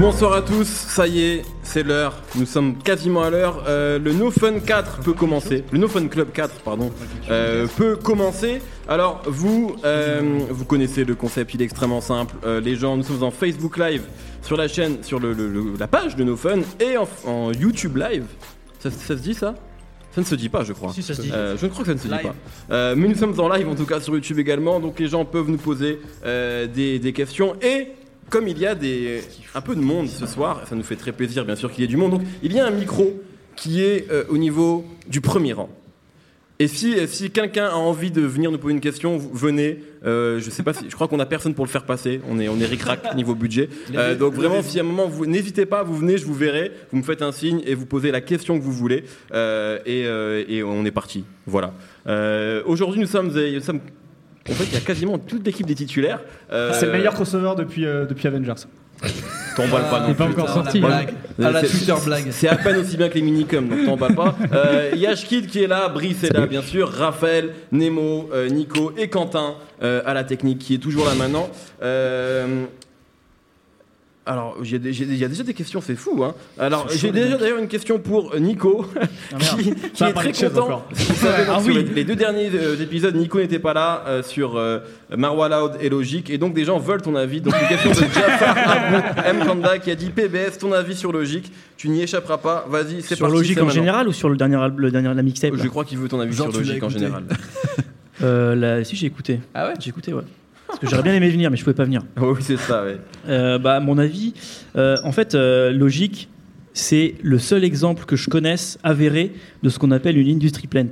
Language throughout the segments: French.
Bonsoir à tous, ça y est, c'est l'heure, nous sommes quasiment à l'heure. Euh, le No Fun 4 peut commencer, le No Fun Club 4, pardon, euh, peut commencer. Alors, vous, euh, vous connaissez le concept, il est extrêmement simple. Les gens, nous sommes en Facebook Live sur la chaîne, sur le, le- le- la page de No Fun et en, en YouTube Live. Ça, ça se dit ça? Ça ne se dit pas, je crois. Si, ça se dit. Euh, je ne crois que ça ne se dit pas. Euh, mais nous sommes en live, en tout cas sur YouTube également, donc les gens peuvent nous poser euh, des, des questions. Et comme il y a des, un peu de monde ce soir, ça nous fait très plaisir bien sûr qu'il y ait du monde, donc il y a un micro qui est euh, au niveau du premier rang. Et si, si quelqu'un a envie de venir nous poser une question, vous- venez. Euh, je sais pas si, je crois qu'on a personne pour le faire passer. On est, on est ric-rac niveau budget. Euh, donc vraiment, si à un moment vous n'hésitez pas, vous venez, je vous verrai. Vous me faites un signe et vous posez la question que vous voulez. Euh, et, et on est parti. Voilà. Aujourd'hui, nous sommes, nous sommes- En fait, il y a quasiment toute l'équipe des titulaires. Euh, C'est le meilleur crossover depuis, euh, depuis Avengers. T'emballes pas non Il est pas plus. encore la sorti. blague. À la C'est- Twitter blague. C'est à peine aussi bien que les minicums, donc t'emballes pas. Euh, Yash Kid qui est là, Brice est là, bien sûr, Raphaël, Nemo, euh, Nico et Quentin euh, à la technique qui est toujours là maintenant. Euh, alors, il y a déjà des questions, c'est fou. Hein. Alors, j'ai déjà d'ailleurs une question pour Nico, qui, qui va est très content. Ah sur oui. les, les deux derniers euh, épisodes, Nico n'était pas là euh, sur euh, Marwa Loud et Logique, et donc des gens veulent ton avis. Donc, une question de Jafar M. Kanda qui a dit PBS, ton avis sur Logique. Tu n'y échapperas pas. Vas-y, c'est Sur parti. Logique c'est en général ou sur le dernier, le dernier la mixtape Je crois qu'il veut ton avis Genre, sur Logique en général. Euh, la- Si j'ai écouté. Ah ouais? J'ai écouté, ouais. Parce que j'aurais bien aimé venir, mais je pouvais pas venir. oui, c'est ça, ouais. Euh, bah, à mon avis, euh, en fait, euh, Logique, c'est le seul exemple que je connaisse avéré de ce qu'on appelle une industry plant.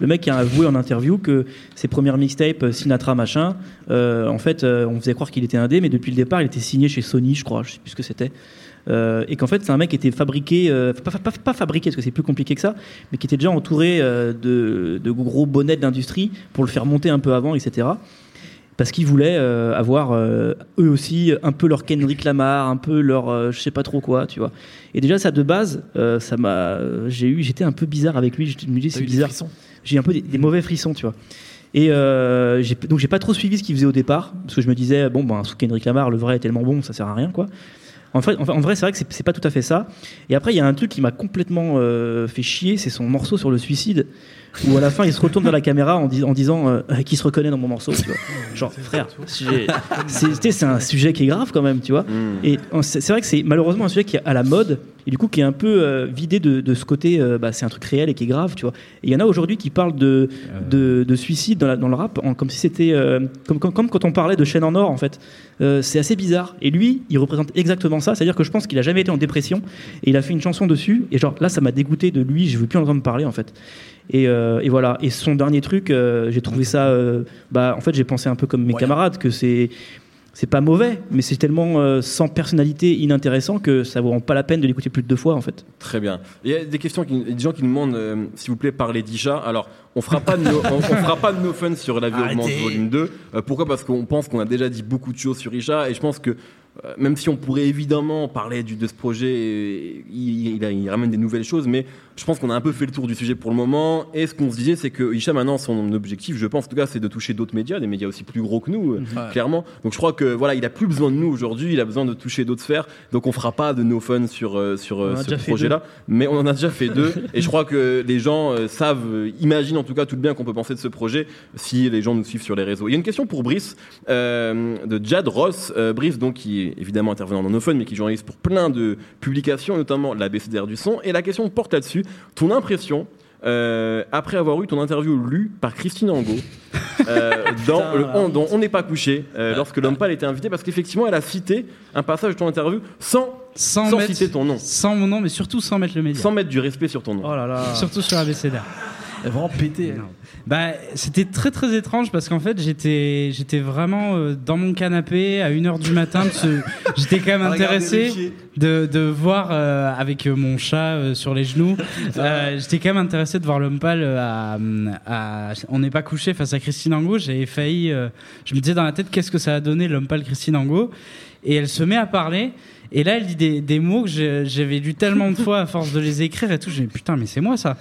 Le mec a avoué en interview que ses premières mixtapes, euh, Sinatra machin, euh, en fait, euh, on faisait croire qu'il était indé, mais depuis le départ, il était signé chez Sony, je crois, je sais plus ce que c'était. Euh, et qu'en fait, c'est un mec qui était fabriqué, pas, pas- pas fabriqué parce que c'est plus compliqué que ça, mais qui était déjà entouré de, de gros bonnets d'industrie pour le faire monter un peu avant, etc parce qu'ils voulaient euh, avoir euh, eux aussi un peu leur Kendrick Lamar, un peu leur euh, je sais pas trop quoi, tu vois. Et déjà ça de base, euh, ça m'a, j'ai eu, j'étais un peu bizarre avec lui. Je me dis c'est bizarre. frissons J'ai un peu des, des mauvais frissons, tu vois. Et donc j'ai pas trop suivi ce qu'il faisait au départ parce que je me disais bon ben sous Kendrick Lamar le vrai est tellement bon ça sert à rien quoi. En fait, en, vrai, c'est vrai que c'est- pas tout à fait ça. Et après, il y a un truc qui m'a complètement fait chier, c'est son morceau sur le suicide, où à la fin, il se retourne vers la caméra en, dis- en disant euh, qui se reconnaît dans mon morceau. Tu vois. Genre, frère, c'est tu sais, c'est un sujet qui est grave quand même, tu vois. Mm. Et euh, c'est vrai que c'est malheureusement un sujet qui est à la mode et du coup qui est un peu euh, vidé de, de ce côté, euh, bah, c'est un truc réel et qui est grave, tu vois. Et il y en a aujourd'hui qui parlent de, de, de suicide dans, la- dans le rap en- comme si c'était euh, comme, comme, comme quand on parlait de chaîne en or en fait. Euh, c'est assez bizarre. Et lui, il représente exactement ça, c'est-à-dire que je pense qu'il a jamais été en dépression et il a fait une chanson dessus et genre là ça m'a dégoûté de lui, je veux plus en entendre parler en fait. Et, euh, et voilà. Et son dernier truc, euh, j'ai trouvé ça. euh, bah, en fait, j'ai pensé un peu comme mes camarades que c'est c'est pas mauvais, mais c'est tellement sans personnalité, inintéressant que ça vaut pas la peine de l'écouter plus de deux fois en fait. Très bien. Il y a des questions, qui, des gens qui nous demandent, s'il vous plaît, parlez d'Isha. Alors, on fera pas de no, on, on fera pas de no fun sur La vie Arrêtez. augmente volume 2. Euh, pourquoi? Parce qu'on pense qu'on a déjà dit beaucoup de choses sur Isha et je pense que même si on pourrait évidemment parler du, de ce projet, il, il ramène des nouvelles choses, mais je pense qu'on a un peu fait le tour du sujet pour le moment. Et ce qu'on se disait, c'est que Isha maintenant, son objectif, je pense en tout cas, c'est de toucher d'autres médias, des médias aussi plus gros que nous, euh, clairement. Donc je crois que voilà, il a plus besoin de nous aujourd'hui, il a besoin de toucher d'autres sphères. Donc on fera pas de no fun sur euh, sur euh, ce projet-là, mais on en a déjà fait deux. et je crois que les gens euh, savent, imaginent en tout cas tout le bien qu'on peut penser de ce projet si les gens nous suivent sur les réseaux. Il y a une question pour Brice euh, de Jad Ross. Euh, Brice, donc qui est évidemment intervenant dans No Fun, mais qui est journaliste pour plein de publications, notamment l'ABCDR du son. Et la question porte là-dessus. Ton impression euh, après avoir eu ton interview lue par Christine Angot euh, dans Putain, le On, honte. dont On n'est pas couché, euh, lorsque l'homme pâle était invité, parce qu'effectivement, elle a cité un passage de ton interview sans, Sans, sans mettre, citer ton nom, sans mon nom, mais surtout sans mettre le média. sans mettre du respect sur ton nom. Oh là là. Surtout sur ABCDR. Vraiment pété. Bah, c'était très très étrange parce qu'en fait j'étais j'étais vraiment euh, dans mon canapé à 1h du matin. ce- J'étais quand même intéressé de, de voir euh, avec euh, mon chat euh, sur les genoux. euh, J'étais quand même intéressé de voir l'homme pâle à, à- On n'est pas couché face à Christine Angot. J'avais failli. euh, je me disais dans la tête qu'est-ce que ça a donné l'homme pâle Christine Angot? Et elle se met à parler. Et là, elle dit des, des mots que j'avais lu tellement de fois à force de les écrire et tout. J'ai dit putain, mais c'est moi ça.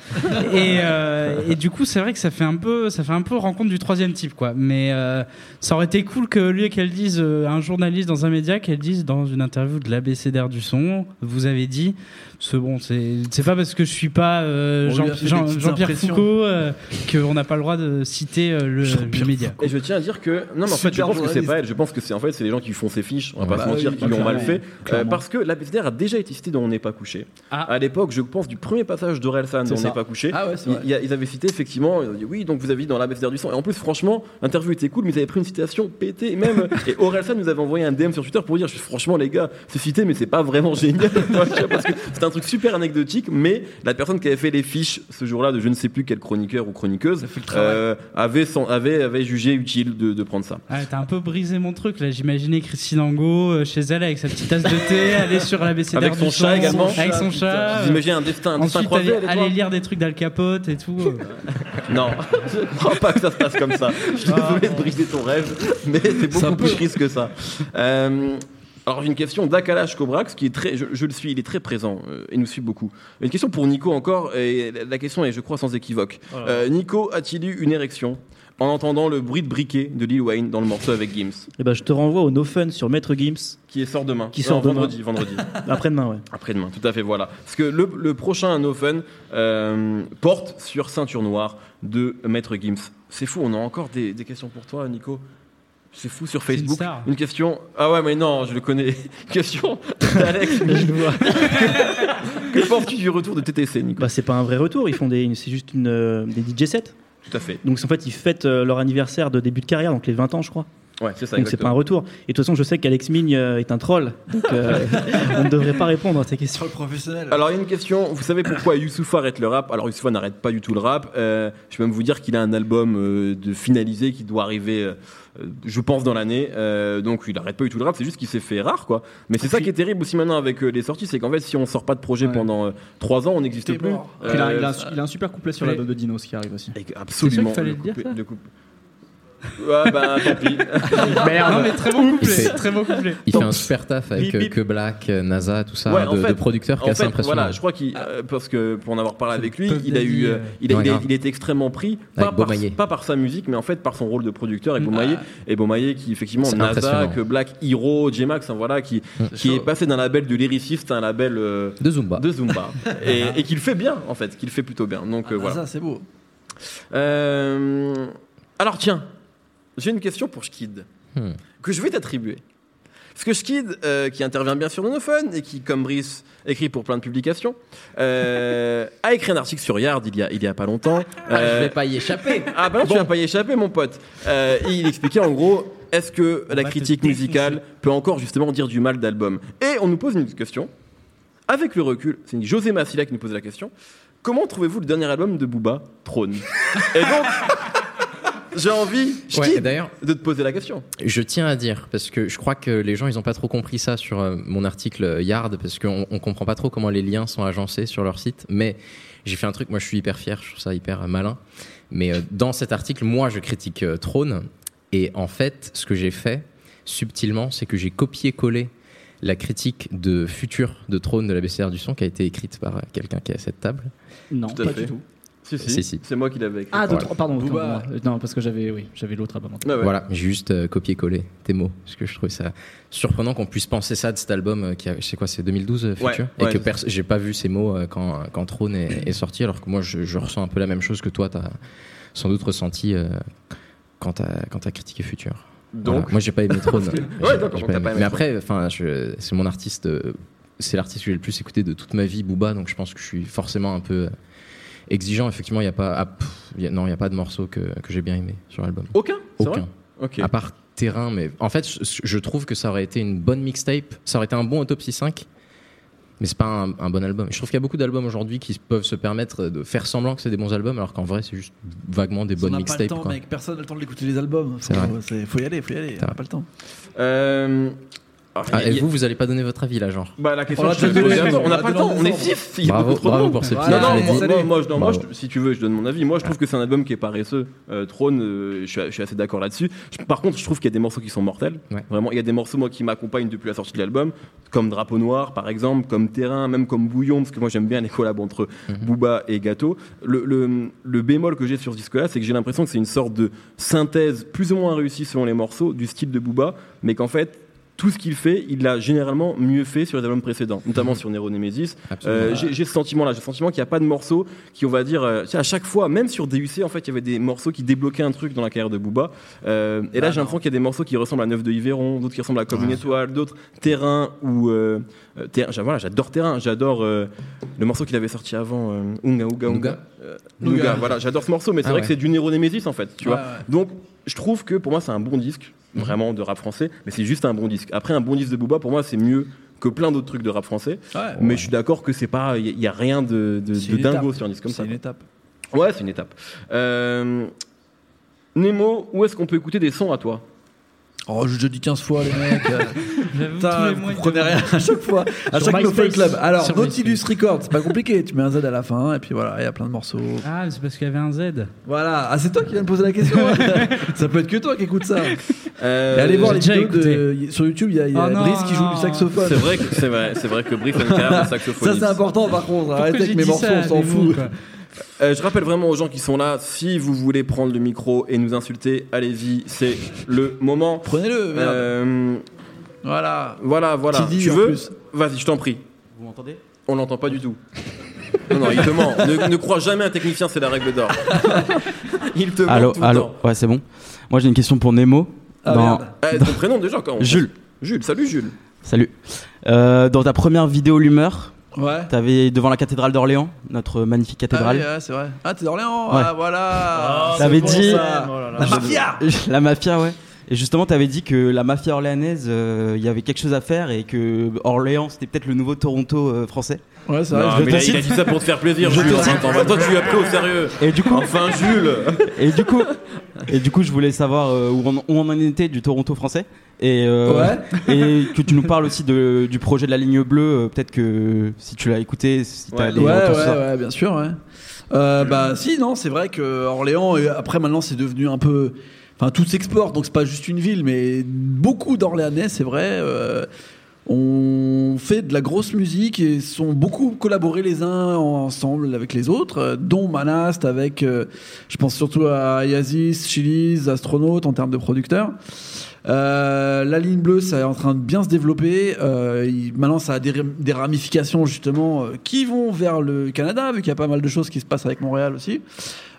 Et, euh, et du coup, c'est vrai que ça fait un peu, ça fait un peu rencontre du troisième type, quoi. Mais euh, ça aurait été cool que lui qu'elle dise euh, un journaliste dans un média, qu'elle dise dans une interview de l'ABCDR du son, vous avez dit, c'est bon, c'est c'est pas parce que je suis pas euh, On Jean, Jean- Jean-Pierre. Foucault euh, qu'on n'a pas le droit de citer euh, le, le média. Et je tiens à dire que non mais en fait je pense que c'est pas elle, je pense que c'est en fait c'est les gens qui font ces fiches, on va pas Bah se mentir, qui l'ont mal fait, euh, parce que l'ABCDR a déjà été cité dans On n'est pas couché. Ah. À l'époque, je pense du premier passage d'Orelsan dans On n'est pas couché. Ah ouais, Ils, avaient cité effectivement, ils dit oui, donc vous avez dit dans l'ABCDR du son. Et en plus, franchement, l'interview était cool, mais ils avaient pris une citation pétée. Même, et Orelsan nous avait envoyé un DM sur Twitter pour dire franchement, les gars, c'est cité, mais c'est pas vraiment génial. Parce que c'est un truc super anecdotique, mais la personne qui avait fait les fiches ce jour-là de je ne sais plus quel chroniqueur ou chroniqueuse euh, avait, son- avait, avait jugé utile de, de prendre ça. Ah, t'as un peu brisé mon truc là. J'imaginais Christine Angot euh, chez elle avec sa petite tasse de thé, aller sur la BCDR Avec son du chat son, également. Avec son chat. Vous imaginez un destin, un destin Ensuite, aller, lire des trucs d'Al Capote et tout. Non, je crois pas que ça se passe comme ça. Je suis désolé de briser ton rêve, mais c'est beaucoup plus risque que ça. Euh, alors j'ai une question d'Akalash Kobrax qui est très, je, je le suis, il est très présent euh, et nous suit beaucoup. Une question pour Nico encore et la question est, je crois, sans équivoque. Euh, Nico a-t-il eu une érection? En entendant le bruit de briquet de Lil Wayne dans le morceau avec Gims, Et ben, je te renvoie au No Fun sur Maître Gims qui sort demain, Qui sort Non, demain. vendredi, vendredi. après-demain, ouais. Après-demain, tout à fait, voilà. Parce que le, le prochain No Fun euh, porte sur Ceinture Noire de Maître Gims. C'est fou, on a encore des, des questions pour toi, Nico. C'est fou sur une Facebook. star. question. Ah ouais, mais non, je le connais. Une question d'Alex. Je le vois. que penses-tu du retour de TTC, Nico? Bah, c'est pas un vrai retour, ils font des, c'est juste une, euh, des DJ sets. Tout à fait. Donc en fait, ils fêtent euh, leur anniversaire de début de carrière, donc les 20 ans, je crois. Ouais, c'est ça. donc c'est pas un retour. Et de toute façon, je sais qu'Alex Migne euh, est un troll, donc euh, on ne devrait pas répondre à ces questions. Le professionnel. Alors il y a une question, vous savez pourquoi Youssoufa arrête le rap? Alors Youssoufa n'arrête pas du tout le rap, Euh, je peux même vous dire qu'il a un album euh, de finalisé qui doit arriver, je pense, dans l'année, Euh, donc il arrête pas du tout le rap, c'est juste qu'il s'est fait rare quoi. Mais c'est ça qui est terrible aussi maintenant avec euh, les sorties, c'est qu'en fait si on sort pas de projet Ouais. pendant 3 ans, on n'existe plus. il, a, il a un, Euh, il a un super couplet sur Mais- l'album de Dinos qui arrive aussi. Absolument. qu'il fallait le dire, couplet- ça Ouais, bah tant pis. Non, mais très bon couplet. fait- Très bon couplet. Il fait un super taf avec Bip, euh, bip. Que Black, euh, NASA, tout ça, Ouais, en de, fait- de producteurs qui est En assez fait, impressionnant. voilà, je crois qu'il, euh, parce que pour en avoir parlé avec lui, Puff il a eu, euh, euh, il, a, Ouais, il, a, grave. il a été extrêmement pris, Avec pas par, Beaumaillé. pas par sa musique, mais en fait par son rôle de producteur avec Mm. Beaumaillé, Ah. et Beaumaillé qui effectivement C'est NASA, impressionnant. que Black Hero, J-Max, hein, voilà, qui, Mm. qui est passé d'un label de lyriciste à un label euh, De Zumba. de Zumba, et, et qu'il fait bien en fait, qu'il fait plutôt bien. Donc euh, Ah, voilà. Ça, c'est beau. Euh, alors tiens, j'ai une question pour Skid Hmm. que je vais t'attribuer. Parce que Skid, euh, qui intervient bien sur Nonophone et qui, comme Brice, écrit pour plein de publications, euh, a écrit un article sur Yard il y a, il y a pas longtemps. Ah, je Euh, vais pas y échapper. ah bah non, tu vas pas y échapper, mon pote. Euh, il expliquait en gros, est-ce que On la critique musicale peut encore justement dire du mal d'album? Et on nous pose une question. Avec le recul, c'est José Massila qui nous pose la question. Comment trouvez-vous le dernier album de Booba, Trône? Et donc, j'ai envie, Ouais, d'ailleurs, de te poser la question. je tiens à dire, parce que je crois que les gens, ils ont pas trop compris ça sur euh, mon article euh, Yard, parce qu'on on comprend pas trop comment les liens sont agencés sur leur site. Mais j'ai fait un truc, moi je suis hyper fier, je trouve ça hyper euh, malin. Mais euh, dans cet article, moi je critique euh, Trône. Et en fait, ce que j'ai fait, subtilement, c'est que j'ai copié-collé la critique de futur de Trône de la BCR du son qui a été écrite par quelqu'un qui est à cette table. Non, Tout à pas fait. du tout. Si, si, Si, si. c'est moi qui l'avais écrit. Ah, Voilà. pardon. Booba. Non, parce que j'avais, oui, j'avais l'autre album. Ouais, ouais. Voilà, j'ai juste euh, copié-collé tes mots, parce que je trouvais ça surprenant qu'on puisse penser ça de cet album euh, qui a, je sais quoi, c'est 2012 euh, Future, Ouais, et ouais, que j'ai pas vu ces mots euh, quand, quand Throne est, est sorti, alors que moi je, je ressens un peu la même chose que toi, t'as sans doute ressenti euh, quand t'as quand t'as critiqué Future. Donc, Voilà. moi j'ai pas aimé Throne. Ouais, pas aimé. pas aimé Mais après, c'est mon artiste, euh, c'est l'artiste que j'ai le plus écouté de toute ma vie, Booba, donc je pense que je suis forcément un peu euh, exigeant. Effectivement, il y a pas, ah, pff, il y a- non, il y a pas de morceau que, que j'ai bien aimé sur l'album. aucun c'est Aucun. vrai Ok. À part terrain, mais en fait, je, je trouve que ça aurait été une bonne mixtape, ça aurait été un bon Autopsy 5, mais c'est pas un, un bon album. Je trouve qu'il y a beaucoup d'albums aujourd'hui qui peuvent se permettre de faire semblant que c'est des bons albums, alors qu'en vrai, c'est juste vaguement des On bonnes n'a pas le mixtapes. temps, quoi. mec. Personne n'a le temps d'écouter les albums. C'est Faut, faut y aller, faut y aller. On n'a pas le temps. Euh, Ah, Ah, et vous, vous allez pas donner votre avis là, genre Bah la question, je te pose bientôt. on n'a on pas le temps, on est six. Il y a Bravo, beaucoup trop de bravo monde. pour ce petit Voilà, Non, non, moi, salut. moi, moi, je- non, moi, Bravo. je- si tu veux, je donne mon avis. Moi, je trouve que c'est un album qui est paresseux. Euh, Throne, euh, je, suis, je suis assez d'accord là-dessus. Je- Par contre, je trouve qu'il y a des morceaux qui sont mortels. Ouais. Vraiment, il y a des morceaux moi qui m'accompagnent depuis la sortie de l'album, comme Drapeau Noir, par exemple, comme Terrain, même comme Bouillon, parce que moi j'aime bien les collabs entre Mhm. Booba et Gâteau. Le, le- le bémol que j'ai sur ce disque-là, c'est que j'ai l'impression que c'est une sorte de synthèse plus ou moins réussie selon les morceaux du style de Booba, mais qu'en fait. Tout ce qu'il fait, il l'a généralement mieux fait sur les albums précédents, notamment sur Nero Nemesis, euh, j'ai ce sentiment-là, j'ai le sentiment qu'il n'y a pas de morceaux qui, on va dire, euh, à chaque fois, même sur DUC, en fait, il y avait des morceaux qui débloquaient un truc dans la carrière de Booba. Euh, et là, j'ai l'impression qu'il y a des morceaux qui ressemblent à Neuf de Yveron, d'autres qui ressemblent à Comme une étoile, d'autres Terrain ou Terrain. j'a- Voilà, j'adore Terrain, j'adore le morceau qu'il avait sorti avant, Unga Unga Unga. Nougat. Nougat, voilà, j'adore ce morceau, mais c'est Ah vrai ouais. que c'est du Nero Nemesis en fait, tu Ouais, vois. ouais. Donc, je trouve que pour moi, c'est un bon disque, Mhm. vraiment de rap français, mais c'est juste un bon disque. Après, un bon disque de Booba, pour moi, c'est mieux que plein d'autres trucs de rap français. Ouais. Mais je suis d'accord que c'est pas, il y, a rien de, de, C'est de une dingo étape. sur un disque comme C'est ça. une étape. Ouais, c'est une étape. Euh, Nemo, où est-ce qu'on peut écouter des sons à toi? Oh, je, je dis 15 fois, les mecs. euh, Putain, les vous comprenez rien à chaque fois. À Sur chaque MySpace. Club. Alors, Sur Nautilus MySpace. Records, c'est pas compliqué. Tu mets un Z à la fin, et puis voilà, il y a plein de morceaux. Ah, c'est parce qu'il y avait un Z. Voilà. Ah, c'est toi qui viens de poser la question. ça peut être que toi qui écoute ça. Euh, Et allez voir les vidéos de, sur YouTube. Il y a, y a Oh non, Brice qui joue non. du saxophone. C'est vrai que c'est vrai, c'est vrai que Brief a une carrière de Ça, saxophoniste. c'est important par contre. Pourquoi Arrêtez avec mes morceaux, ça on s'en fout. Euh, je rappelle vraiment aux gens qui sont là, si vous voulez prendre le micro et nous insulter, allez-y, c'est le moment. Prenez-le. merde. Euh, Voilà. voilà, voilà. Qui dit, tu en veux plus. Vas-y, je t'en prie. Vous m'entendez? On l'entend pas du tout. Non, non, il te ment. Ne, ne crois jamais un technicien, c'est la règle d'or. il te ment Allô, tout le allô, temps. ouais, c'est bon. Moi, j'ai une question pour Nemo. Ah, Dans- merde. Eh, ton prénom déjà quand on- Jules, Jules, salut Jules. salut. Euh, dans ta première vidéo L'humeur, Ouais. t'avais devant la cathédrale d'Orléans, notre magnifique Ah, cathédrale, oui, ouais, c'est vrai. Ah, t'es d'Orléans Ouais. Ah, voilà. T'avais C'est bon, dit- ça. Oh là là. La mafia la mafia, ouais. Et justement, t'avais dit que la mafia orléanaise, euh, il y avait quelque chose à faire et que Orléans, c'était peut-être le nouveau Toronto euh, français. Ouais, c'est vrai. Non, je mais il a, dit ça pour te faire plaisir, Je Jules. te cite. Attends, toi, tu lui as pris au sérieux. Et du coup, Enfin, Jules. et du coup, et du coup, je voulais savoir euh, où, on, où on en était du Toronto français et euh, Ouais. et que tu nous parles aussi de, du projet de la ligne bleue. euh, peut-être que si tu l'as écouté, si t'as Ouais, des Ouais, retours ouais, sur ça. ouais, bien sûr, ouais. Euh, bah si, non, c'est vrai que Orléans, et après maintenant c'est devenu un peu... Enfin, tout s'exporte, donc c'est pas juste une ville, mais beaucoup d'Orléanais, c'est vrai, euh, ont fait de la grosse musique et sont beaucoup collaboré les uns ensemble avec les autres, euh, dont Manast avec, euh, je pense surtout à Yazis, Chili's, Astronaut en termes de producteurs. Euh, la ligne bleue, ça est en train de bien se développer. Euh, maintenant, ça a des ramifications justement euh, qui vont vers le Canada, vu qu'il y a pas mal de choses qui se passent avec Montréal aussi,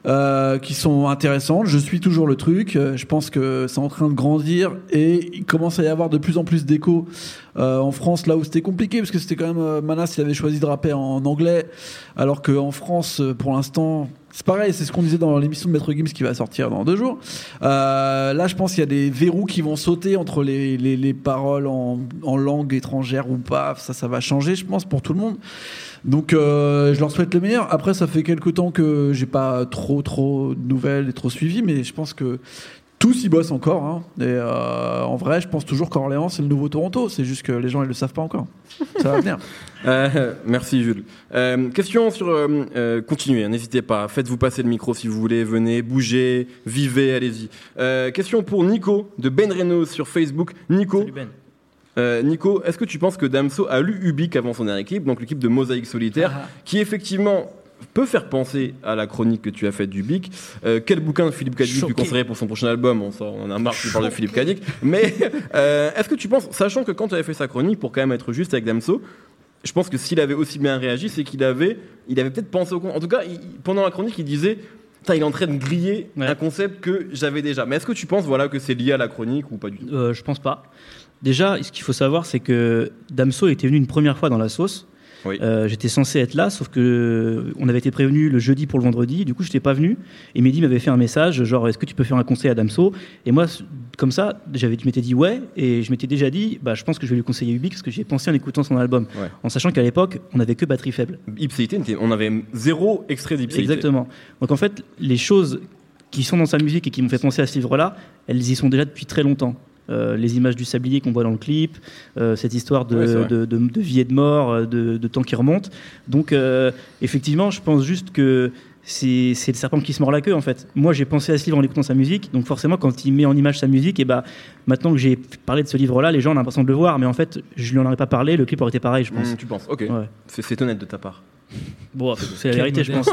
euh, qui sont intéressantes. Je suis toujours le truc. Euh, je pense que c'est en train de grandir et il commence à y avoir de plus en plus d'échos euh, en France, là où c'était compliqué, parce que c'était quand même Manas, il avait choisi de rapper en anglais, alors qu'en France, pour l'instant. C'est pareil, c'est ce qu'on disait dans l'émission de Maître Gims qui va sortir dans deux jours. Là, je pense qu'il y a des verrous qui vont sauter entre les, les, les paroles en, en langue étrangère ou pas. Ça, ça va changer, je pense, pour tout le monde. Donc, euh, je leur souhaite le meilleur. Après, ça fait quelques temps que j'ai pas trop, trop de nouvelles et trop suivi, mais je pense que tous y bossent encore. hein. Et euh, en vrai, je pense toujours qu'Orléans, c'est le nouveau Toronto. C'est juste que les gens, ils le savent pas encore. Ça va venir. Euh, merci Jules. Euh, question sur euh, euh, continuez, hein, n'hésitez pas, faites-vous passer le micro si vous voulez, venez, bougez, vivez, allez-y. Euh, question pour Nico de Ben Reno sur Facebook. Nico, Salut Ben. Euh, Nico, est-ce que tu penses que Damso a lu Ubik avant son dernier clip, donc clip de Mosaïque solitaire, qui effectivement peut faire penser à la chronique que tu as faite d'Ubik. Euh, quel bouquin de Philippe Cadic tu conseillerais pour son prochain album? On, sort- on en a marre tu parles de Philippe Cadic. Mais euh, est-ce que tu penses, sachant que quand tu avais fait sa chronique, pour quand même être juste avec Damso, je pense que s'il avait aussi bien réagi, c'est qu'il avait, il avait peut-être pensé au con. En tout cas, il- pendant la chronique, il disait. Il est en train de griller Ouais. un concept que j'avais déjà. Mais est-ce que tu penses voilà, que c'est lié à la chronique ou pas du tout? Euh, je pense pas. Déjà, ce qu'il faut savoir, c'est que Damso était venu une première fois dans la sauce. Oui. Euh, j'étais censé être là, sauf que on avait été prévenu le jeudi pour le vendredi. Du coup, je n'étais pas venu. Et Mehdi m'avait fait un message, genre, est-ce que tu peux faire un conseil à Damso? Et moi, comme ça, j'avais, je m'étais dit ouais, et je m'étais déjà dit, bah, je pense que je vais lui conseiller Ubik parce que j'ai pensé en écoutant son album, Ouais. en sachant qu'à l'époque, on n'avait que batterie faible. Ipséité, on avait zéro extrait d'Ipséité. Exactement. Donc en fait, les choses qui sont dans sa musique et qui m'ont fait penser à ce livre-là, elles y sont déjà depuis très longtemps. Euh, les images du sablier qu'on voit dans le clip, euh, cette histoire de, Ouais, c'est vrai. de, de- de vie et de mort, euh, de, temps qui remonte. Donc, effectivement, je pense juste que c'est le serpent qui se mord la queue, en fait. Moi, j'ai pensé à ce livre en écoutant sa musique, donc forcément, quand il met en image sa musique, et bah, maintenant que j'ai parlé de ce livre-là, les gens ont l'impression de le voir, mais en fait, je lui en aurais pas parlé, le clip aurait été pareil, je pense. Hmm, tu penses Ok. Ouais. C'est honnête de ta part. Bon, c'est la vérité, je pense.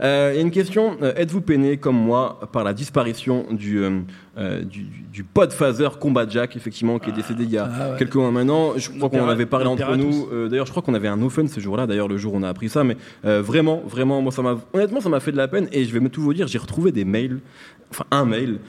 Euh, Il y a une question. euh, Êtes-vous peiné, comme moi, par la disparition du, euh, euh, du, du, Podfather Combat Jack, effectivement, qui est décédé il y a Ah ouais. quelques mois maintenant Je crois qu'on en avait parlé entre nous. Euh, d'ailleurs, je crois qu'on avait un open ce jour-là, d'ailleurs, le jour où on a appris ça. Mais euh, vraiment, vraiment, moi, ça m'a, honnêtement, ça m'a fait de la peine. Et je vais tout vous dire, j'ai retrouvé des mails, enfin, un mail,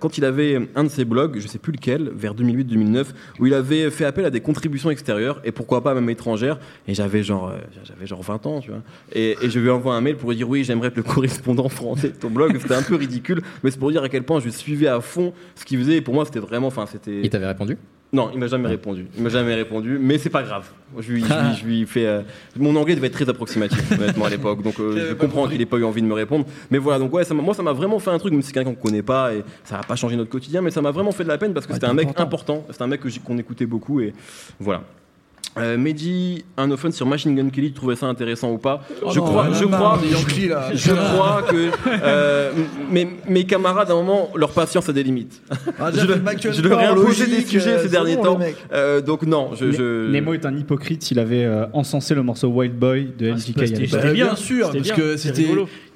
quand il avait un de ses blogs, je sais plus lequel, vers 2008-2009, où il avait fait appel à des contributions extérieures, et pourquoi pas même étrangères. Et j'avais genre, j'avais genre 20 ans, tu vois. Et, et je lui envoie un mail pour lui dire oui, j'aimerais être le correspondant français de ton blog. C'était un peu ridicule, mais c'est pour dire à quel point je suivais à fond ce qu'il faisait. Et pour moi, c'était vraiment, enfin, c'était. Il t'avait répondu? Non, il m'a jamais répondu. Il m'a jamais répondu, mais c'est pas grave. Je lui, je lui, je lui fais. euh, Mon anglais devait être très approximatif, honnêtement, à l'époque. Donc, euh, je comprends qu'il ait pas eu envie de me répondre. Mais voilà, donc ouais, ça m'a- moi, ça m'a vraiment fait un truc, même si c'est quelqu'un qu'on connaît pas et ça va pas changer notre quotidien, mais ça m'a vraiment fait de la peine parce que Ouais, c'était un mec important. important. C'était un mec que j'ai- qu'on écoutait beaucoup et voilà. Euh, Mehdi, un offen sur Machine Gun Kelly, tu trouvais ça intéressant ou pas Oh Je non, crois, je crois, des Yankees, là. je crois que euh, mes, mes camarades, à un moment, leur patience a des limites. Ah, Je, déjà, leur- je ai imposé des logique, sujets euh, ces derniers bon, temps. Euh, donc non, je, je... Nemo est un hypocrite, il avait euh, encensé le morceau Wild Boy de Ah, LGK. Bah, bien, bien sûr, parce bien, que c'était.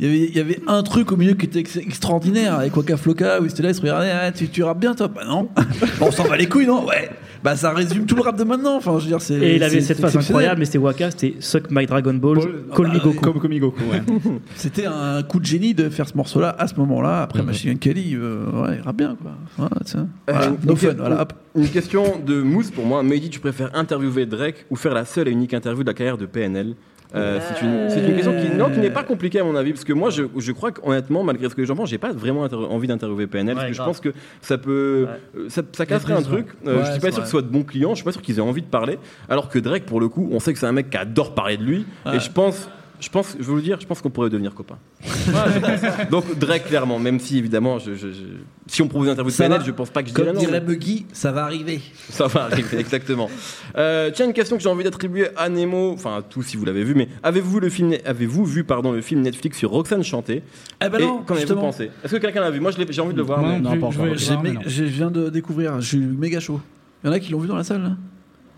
Il y, avait, il y avait un truc au milieu qui était ex- extraordinaire avec Waka Flocka où ils se regardaient, ah, tu, tu rappes bien toi? Bah non. On s'en va les couilles, non? Ouais. Bah ça résume tout le rap de maintenant. Enfin, je veux dire, c'est. Et il avait cette phase incroyable, mais c'était Waka, c'était Suck My Dragon Balls, Call Ah Me bah, Goku. Comme, comme Goku, ouais. C'était un coup de génie de faire ce morceau-là à ce moment-là. Après Mhm. Machine Gun Kelly, euh, ouais, il rappe bien quoi. Voilà, tiens. Voilà, une- no une- fun, voilà, hop. Une question de Mousse pour moi. Mehdi, tu préfères interviewer Drake ou faire la seule et unique interview de la carrière de PNL Euh, c'est une, c'est une question qui, non, qui n'est pas compliquée à mon avis, parce que moi, je, je crois qu'honnêtement, malgré ce que j'en pense, j'ai pas vraiment inter- envie d'interviewer PNL, parce que je grave. pense que ça peut, euh, ça, ça casserait un truc. Euh, je suis pas sûr que ce soit de bons clients, je suis pas sûr qu'ils aient envie de parler, alors que Drake, pour le coup, on sait que c'est un mec qui adore parler de lui, Ouais. et je pense. Je pense, je veux vous le dire, je pense qu'on pourrait devenir copains. Donc Drake clairement, même si évidemment, je, je- je- si on propose une interview de Ça PNL, va. je pense pas que je Comme dirais non. dirait mais- Buggy, ça va arriver. ça va arriver, exactement. Euh, tiens, une question que j'ai envie d'attribuer à Nemo, enfin à tous si vous l'avez vu, mais avez-vous le film, avez-vous vu pardon le film Netflix sur Roxane Chanté? Eh ben Et non, qu'en avez-vous justement. pensé? Est-ce que quelqu'un l'a vu? Moi, je l'ai- j'ai envie de le voir. Moi mais- non non, plus, pas je J'ai mais non. j'ai- je viens de découvrir, je suis méga chaud. Il y en a qui l'ont vu dans la salle là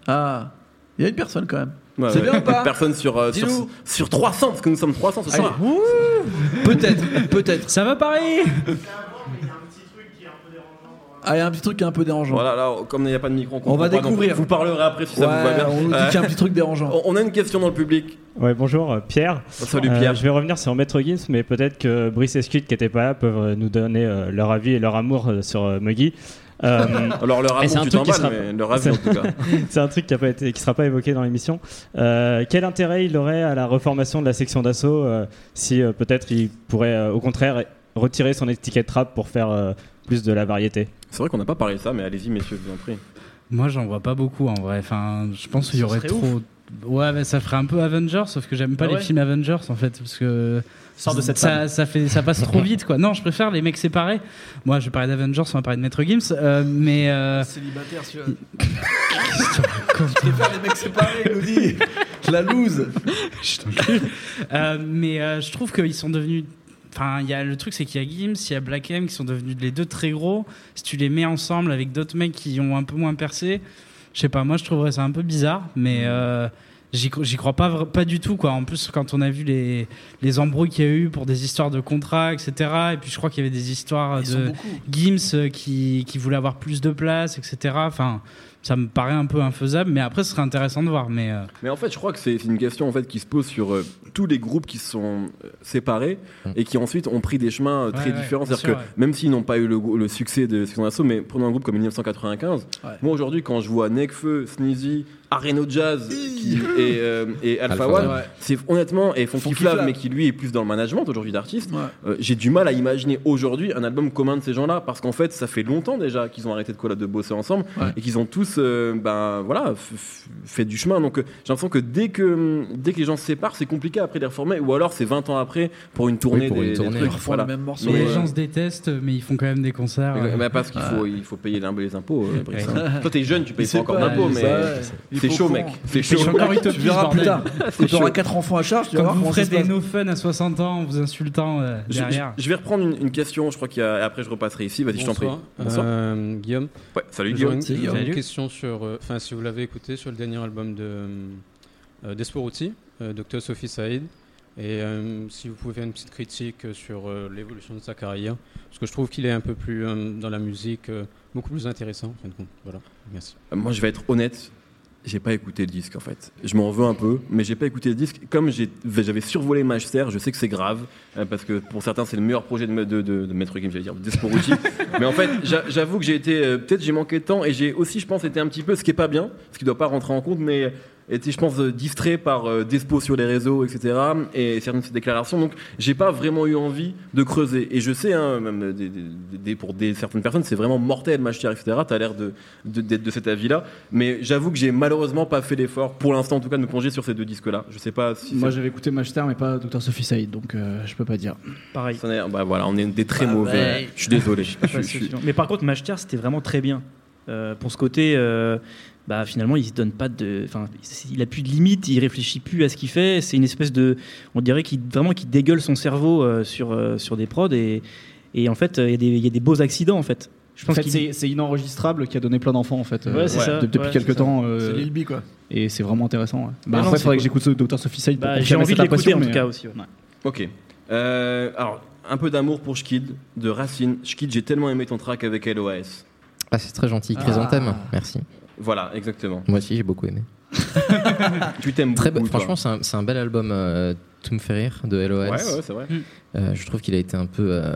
Ah, il y a une personne quand même. Ouais, C'est ouais. bien ou pas Personne sur, euh, sur, sur 300, parce que nous sommes 300 ce soir. Peut-être, peut-être. Ça va Paris? Ah, il y a un petit truc qui est un peu dérangeant. Voilà, là, comme il n'y a pas de micro, On va pas, donc découvrir. Vous parlerez après si ça vous va bien. on nous dit Euh, qu'il y a un petit truc dérangeant. on a une question dans le public. Ouais, bonjour euh, Pierre. Salut Euh, Pierre. je vais revenir sur Maître Gims, mais peut-être que Brice et Squid qui n'étaient pas là peuvent euh, nous donner euh, leur avis et leur amour euh, sur euh, Muggy. Euh, Alors leur Et c'est amour, un tu truc qui sera- mais leur avis en tout cas. c'est un truc qui a pas été, qui sera pas évoqué dans l'émission. Euh, quel intérêt il aurait à la reformation de la section d'assaut euh, si euh, peut-être il pourrait euh, au contraire retirer son étiquette rap pour faire euh, plus de la variété? C'est vrai qu'on n'a pas parlé de ça, mais allez-y messieurs, je vous en prie. Moi, j'en vois pas beaucoup en vrai. Enfin, je pense qu'il y aurait trop. Ouais, mais ça ferait un peu Avengers, sauf que j'aime pas Ah les films Avengers en fait, parce que Sors de cette ça, ça fait, ça passe trop vite quoi. Non, je préfère les mecs séparés. Moi, je vais parler d'Avengers, on va parler de Maître Gims, euh, mais euh, Célibataire, celui-là. Je préfère les mecs séparés, dit. La loose. Euh, mais euh, je trouve qu'ils sont devenus. Enfin, y a le truc, c'est qu'il y a Gims, il y a Black M qui sont devenus les deux très gros. Si tu les mets ensemble avec d'autres mecs qui ont un peu moins percé, je sais pas, moi je trouverais ça un peu bizarre, mais euh, j'y cro- j'y crois pas, pas du tout. Quoi. En plus, quand on a vu les, les embrouilles qu'il y a eu pour des histoires de contrats, etc., et puis je crois qu'il y avait des histoires Ils de. Gims euh, qui, qui voulait avoir plus de place, etc. Enfin, ça me paraît un peu infaisable, mais après ce serait intéressant de voir. Mais euh, Mais en fait, je crois que c'est une question en fait qui se pose sur euh, tous les groupes qui se sont euh, séparés Mm. et qui ensuite ont pris des chemins euh, très Ouais, différents. C'est-à-dire que même s'ils n'ont pas eu le, succès de Section d'Assaut, mais prenons un groupe comme 1995. Ouais. Moi aujourd'hui, quand je vois Nekfeu, Sneezy, Areno Jazz qui, et, euh, et Alpha, Alpha One, Ouais. c'est honnêtement et Funky Funky Flav, Flav. mais qui lui est plus dans le management aujourd'hui d'artistes. Ouais. Euh, j'ai du mal à imaginer aujourd'hui un album commun de ces gens-là parce qu'en fait ça fait longtemps déjà qu'ils ont arrêté de collab de bosser ensemble Ouais. et qu'ils ont tous euh, ben voilà, fait du chemin. Donc j'ai l'impression que dès que dès que les gens se séparent, c'est compliqué après de les reformer, ou alors c'est 20 ans après pour une tournée. pour des, une des tournée. trucs, Ils refont voilà. le même morceau. Mais, les euh, gens se détestent, mais ils font quand même des concerts. Mais, euh. mais parce qu'il faut, il faut payer les impôts. Toi, t'es jeune, tu payes pas encore d'impôts, mais faut chaud, mec. Suis chaud. encore Tu verras plus tard. Quand tu auras 4 enfants à charge, tu vas Quand voir vous ferez des no fun à 60 ans en vous insultant euh, Je, derrière. je- je vais reprendre une, une question, je crois qu'il y a, et après je repasserai ici. Vas-y, je t'en prie. Bonsoir. Euh, Guillaume. Ouais, salut Guillaume. une, une question sur, euh, enfin si vous l'avez écouté sur le dernier album de euh, d'Esporuti, euh, Dr Sophie Saïd, et euh, si vous pouvez faire une petite critique sur euh, l'évolution de sa carrière, parce que je trouve qu'il est un peu plus euh, dans la musique, euh, beaucoup plus intéressant. En fin de compte. Voilà, merci. Moi, je vais être honnête. J'ai pas écouté le disque en fait. Je m'en veux un peu, mais j'ai pas écouté le disque. Comme j'avais survolé Master, je sais que c'est grave euh, parce que pour certains c'est le meilleur projet de, de, de, de Maître Game, j'allais dire, Desporucci. mais en fait, j'a- j'avoue que j'ai été euh, peut-être j'ai manqué de temps et j'ai aussi, je pense, été un petit peu, ce qui est pas bien, ce qui doit pas rentrer en compte, mais été, je pense, distrait par euh, Despo sur les réseaux, etc. et certaines de ses déclarations. Donc, j'ai pas vraiment eu envie de creuser. Et je sais, hein, même des- des- des- pour des, certaines personnes, c'est vraiment mortel, Master, etc. T'as l'air de, de, d'être de cet avis-là. Mais j'avoue que j'ai malheureusement pas fait l'effort, pour l'instant en tout cas, de me plonger sur ces deux disques-là. Je sais pas si Moi j'avais écouté Master mais pas Dr Sophie Saïd donc euh, je peux pas dire. Pareil. bah voilà, on est des très Ah mauvais. Je suis désolé. Je- je- suis-. Mais par contre, Machter, c'était vraiment très bien. Euh, pour ce côté, euh, bah, finalement, il se donne pas de. Enfin, il a plus de limites, il réfléchit plus à ce qu'il fait. C'est une espèce de. On dirait qu'il vraiment qu'il dégueule son cerveau euh, sur, euh, sur des prods et, et en fait, euh, il y, a des- il y a des beaux accidents en fait. Je En fait c'est c'est inenregistrable qui a donné plein d'enfants en fait. euh, Ouais, c'est ça. de- depuis Ouais, quelques temps euh, C'est Lil B quoi. et c'est vraiment intéressant. ouais. Bah, non, après c'est faudrait que j'écoute ce Dr Sophie Saïd pour bah, j'ai envie de l'écouter en tout cas aussi. Ok. Alors, un peu d'amour pour Schkid, de Racine. Schkid, j'ai tellement aimé ton track avec LOS. Ah, c'est très gentil. Chrysanthème, merci. Voilà, exactement. Moi aussi, j'ai beaucoup aimé. Tu t'aimes Très beaucoup, be- franchement, c'est un, c'est un bel album, euh, Tout me fait rire, de LOS. Ouais, ouais, c'est vrai. Euh, je trouve qu'il a été un peu euh,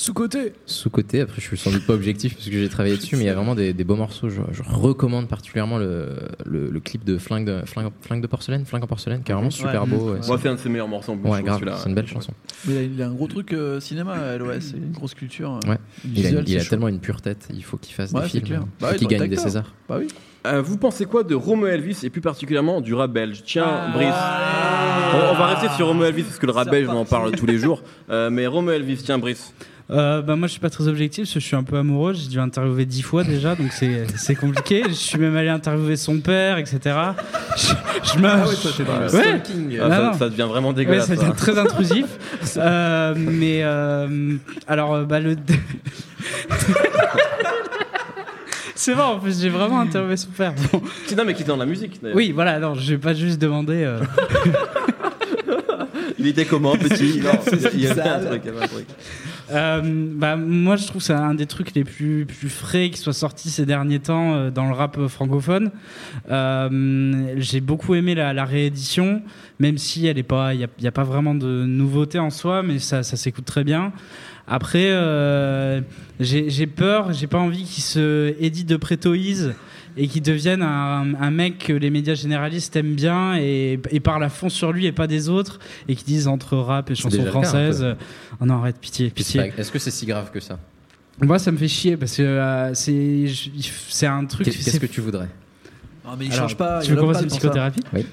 Sous-côté. sous-côté. Après, je suis sans doute pas objectif parce que j'ai travaillé dessus, mais il y a vraiment des, des beaux morceaux. Je, je recommande particulièrement le, le, le clip de Flingue de, Flingue, Flingue de porcelaine, Flingue en porcelaine, qui est vraiment super Ouais. beau. ouais. Moi, c'est un de ses meilleurs morceaux en plus. Ouais, grave, c'est une belle chanson. Mais il a, il a un gros truc euh, cinéma à LOS, c'est une grosse culture. euh, Ouais. Il a, visuelle, il a chaud. tellement une pure tête, il faut qu'il fasse Ouais, des films, clair. Bah qu'il gagne des. Césars. Bah oui. Euh, vous pensez quoi de Romo Elvis et plus particulièrement du rap belge? Tiens, Ah. Brice. On, on va rester sur Romo Elvis parce que le rap belge, on en parle tous les jours. Euh, mais Romo Elvis, tiens, Brice. Euh, bah moi je suis pas très objectif parce que je suis un peu amoureux j'ai dû interviewer dix fois déjà donc c'est c'est compliqué je suis même allé interviewer son père etc je, je Ah ouais, toi, le Ouais. Ah, Non, ça, ça devient vraiment dégueulasse. ça ça. devient très intrusif. Euh, mais euh, alors, bah, le. C'est vrai, en plus, j'ai vraiment interviewé son père. Bon. Qui- Non, mais qui est dans la musique. d'ailleurs. Oui, voilà, non, je vais pas juste demander. euh, Il était comment, petit Non, il y avait un truc, il y avait un truc. Euh, bah, moi, je trouve que c'est un des trucs les plus, plus frais qui soit sorti ces derniers temps euh, dans le rap francophone. Euh, J'ai beaucoup aimé la, la réédition, même si elle est pas, il n'y a, pas vraiment de nouveauté en soi, mais ça, ça s'écoute très bien. Après, euh, j'ai peur, j'ai pas envie qu'il se édite de prétoïse et qu'il devienne un, un mec que les médias généralistes aiment bien et, et parlent à fond sur lui et pas des autres et qui disent entre rap et chansons un peu. françaises. euh, Oh non, arrête, pitié, pitié. Est-ce que c'est si grave que ça? Moi, ça me fait chier parce que euh, c'est un truc. Qu'est- Qu'est-ce que tu voudrais? Ah, mais il Alors, change pas. Tu il veux une psychothérapie Oui.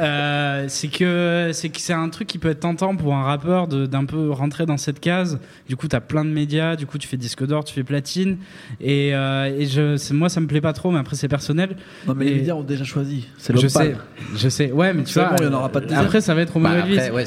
Euh, C'est que c'est un truc qui peut être tentant pour un rappeur de- d'un peu rentrer dans cette case. Du coup, t'as plein de médias. Du coup, tu fais disque d'or, tu fais platine. Et, euh, et je, moi, ça me plaît pas trop. Mais après, c'est personnel. Non, mais les médias ont déjà choisi. C'est Je l'homme sais, je sais. Ouais, mais tu vois. bon, il y en aura pas de deuxième. Après, ça va être Romain Bah, Elvis. Après, ouais,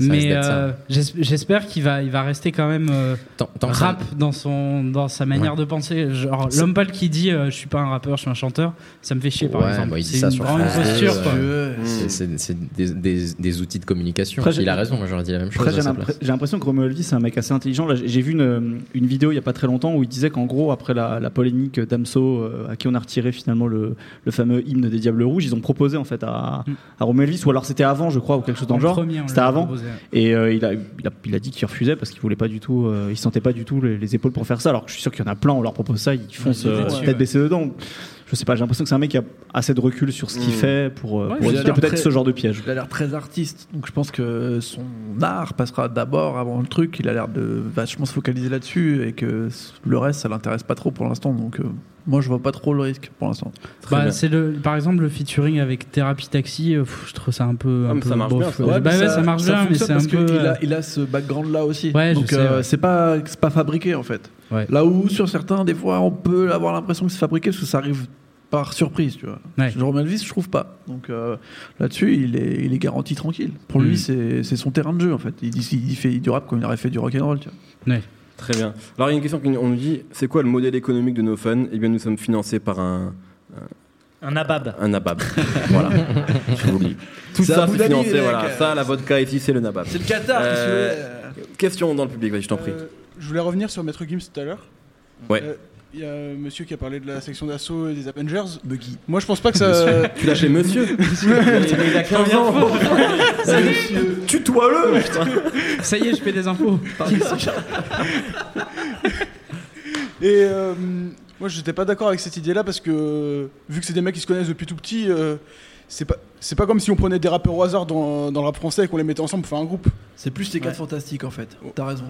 Mais euh, j'es- j'espère qu'il va, il va rester quand même euh, Tant, tant que ça- rap dans son, dans sa manière de penser. Genre l'homme pâle qui dit euh, je suis pas un rappeur, je suis un chanteur, ça me fait chier par Ouais, exemple. bah, il dit c'est ça une sur France posture euh, C'est, des, des- des outils de communication. Après, il a raison, moi j'aurais dit la même chose. J'ai l'impression que Romo Elvis c'est un mec assez intelligent. J'ai vu une, une vidéo il y a pas très longtemps où il disait qu'en gros, après la, la polémique d'Amso, euh, à qui on a retiré finalement le, le fameux hymne des Diables Rouges, ils ont proposé en fait à, Mm. à ou alors c'était avant, je crois, ou quelque chose dans le genre. C'était avant. proposé. Et euh, il, a, il, a, il a dit qu'il refusait parce qu'il voulait pas du tout, euh, il sentait pas du tout les, les épaules pour faire ça. Alors que je suis sûr qu'il y en a plein, on leur propose ça, ils foncent euh, tête ouais. baissée dedans. Je sais pas, j'ai l'impression que c'est un mec qui a assez de recul sur ce qu'il Mm. fait pour, euh, Ouais, pour éviter peut-être ce genre de piège. Il a l'air très artiste, donc je pense que son art passera d'abord avant le truc. Il a l'air de vachement se focaliser là-dessus et que le reste, ça l'intéresse pas trop pour l'instant. Donc, euh, Moi, je vois pas trop le risque pour l'instant. Bah, bien. c'est le, par exemple, le featuring avec Thérapie Taxi, euh, pff, je trouve ça un peu. Ah, un mais peu ça marche bof. bien. Ouais, bah mais ouais, ça, marche bien, mais c'est un parce peu. qu'il euh, a, il a ce background là aussi. Ouais, Donc euh, ouais. c'est pas c'est pas fabriqué en fait. Ouais. Là où sur certains, des fois, on peut avoir l'impression que c'est fabriqué parce que ça arrive par surprise, tu vois. Ouais. Jean Melvis, je trouve pas. Donc euh, là-dessus, il est, il est garanti tranquille. Pour lui, Mm. c'est c'est son terrain de jeu en fait. Il, dit- il fait du rap comme il aurait fait du rock and roll. Tu vois. Très bien. Alors, il y a une question qu'on nous dit c'est quoi le modèle économique de nos fans? Eh bien, nous sommes financés par un, Un nabab. un nabab. voilà. Je vous le dis. Tout ça, c'est financé. Voilà. Ça, la vodka ici, c'est le nabab. C'est le Qatar. Euh, Question dans le public, vas-y, je t'en prie. Euh, je voulais revenir sur Maître Gims tout à l'heure. Ouais. Il y a un monsieur qui a parlé de la section d'assaut et des Avengers. Buggy. Moi, je pense pas que ça. Tu lâches les monsieur il a 15 ans Tutoie-le. Ça y est, je fais des infos. Et euh, moi, j'étais pas d'accord avec cette idée-là parce que, euh, vu que c'est des mecs qui se connaissent depuis tout petit, euh, c'est pas, c'est pas comme si on prenait des rappeurs au hasard dans, dans le rap français et qu'on les mettait ensemble pour faire un groupe. C'est plus les 4 fantastiques en fait. T'as raison.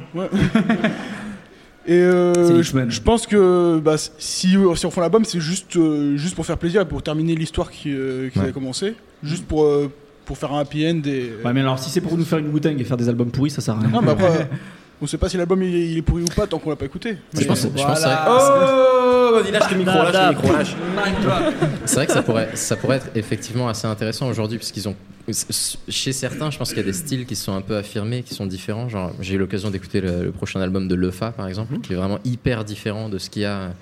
Et euh, je, pense que bah, si, si on fait l'album, c'est juste, euh, juste pour faire plaisir et pour terminer l'histoire qui, euh, qui Ouais. a commencé. Juste pour, euh, pour faire un happy end. Et... Ouais, mais alors si c'est pour nous faire une wu et faire des albums pourris, ça sert à rien. Non, mais après, on sait pas si l'album il, il est pourri ou pas tant qu'on l'a pas écouté. Je pense, je pense que c'est vrai- Oh Vas-y, lâche le micro, lâche le micro, lâche. C'est vrai que ça pourrait, ça pourrait être effectivement assez intéressant aujourd'hui, puisqu'ils ont. Chez certains, je pense qu'il y a des styles qui sont un peu affirmés, qui sont différents. Genre, j'ai eu l'occasion d'écouter le, le prochain album de Lefa, par exemple, Mhm. qui est vraiment hyper différent de ce qu'il y a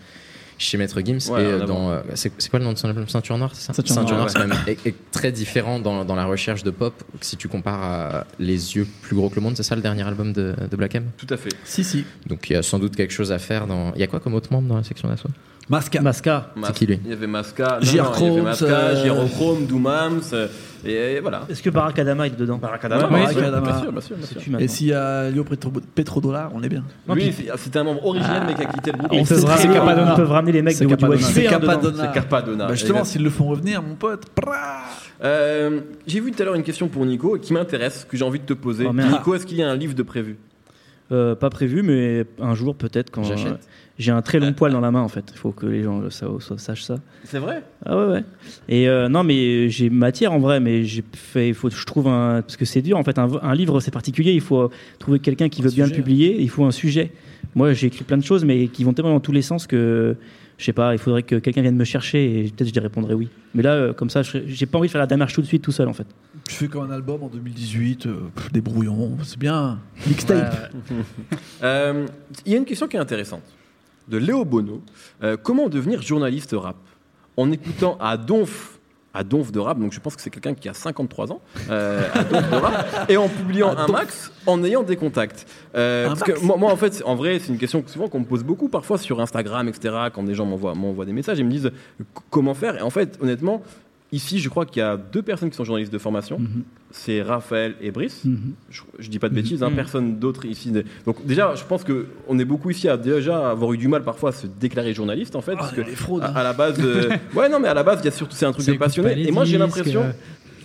chez Maître Gims. Ouais, et euh, dans. euh, C'est c'est quoi le nom de son album Ceinture Noire, c'est ça Ceinture Noire, Noire, c'est même est, est très différent dans, dans la recherche de pop. Si tu compares à Les yeux plus gros que le monde, c'est ça le dernier album de, de Black M? Tout à fait. Si, si. Donc il y a sans doute quelque chose à faire dans. Il y a quoi comme autre membre dans la section d'assaut? Masca. Masca. Mas- C'est qui, lui Il y avait Masca, Masca, euh, Doomams, euh, et, et voilà. Est-ce que Barack Adama est dedans? Barakadama, Ouais, bien sûr, bien sûr, bien sûr, bien sûr. C'est-tu Et s'il y a Petro- Petrodollar, on est bien. Lui, c'était un membre original, mais qui a quitté le groupe. Peuvent, sait ramener. Capadonna. ramener les mecs C'est de, Capadonna. C'est. Capadonna. C'est Carpadonna. Bah justement, s'ils le font revenir, mon pote. Euh, J'ai vu tout à l'heure une question pour Nico qui m'intéresse, que j'ai envie de te poser. Oh. Nico, est-ce qu'il y a un livre de prévu? Euh, pas prévu, mais un jour peut-être quand J'achète. Euh, j'ai un très long poil dans la main en fait. Il faut que les gens le sa- sa- sachent ça. C'est vrai? Ah ouais ouais. Et euh, non mais j'ai matière en vrai, mais j'ai fait. Il faut je trouve un parce que c'est dur en fait. Un, un livre c'est particulier. Il faut trouver quelqu'un qui Un veut bien le publier. Il faut un sujet. Moi j'ai écrit plein de choses, mais qui vont tellement dans tous les sens que je sais pas. Il faudrait que quelqu'un vienne me chercher et peut-être je lui répondrai oui. Mais là euh, comme ça, j'ai pas envie de faire la démarche tout de suite tout seul en fait. Tu fais comme un album en 2018, euh, pff, des brouillons, c'est bien. Mixtape. Euh, Il y a une question qui est intéressante. De Léo Bono. Euh, comment devenir journaliste rap En écoutant à Donf, à Donf de rap, donc je pense que c'est quelqu'un qui a 53 ans, euh, à Donf de rap, et en publiant un max, en ayant des contacts. Euh, parce max. que moi, moi, en fait, en vrai, c'est une question que souvent qu'on me pose beaucoup, parfois sur Instagram, etc., quand des gens m'envoient m'envoient des messages et me disent euh, comment faire? Et en fait, honnêtement, ici, je crois qu'il y a deux personnes qui sont journalistes de formation. Mhm. C'est Raphaël et Brice Mhm. je, je dis pas de bêtises, hein, Mhm. personne d'autre ici. Donc déjà, je pense que on est beaucoup ici à déjà avoir eu du mal parfois à se déclairer journaliste en fait, Ah, parce que les fraudes. à, hein. à la base, euh, ouais non mais à la base, il y a surtout c'est un truc de passionné. Et moi j'ai l'impression, euh.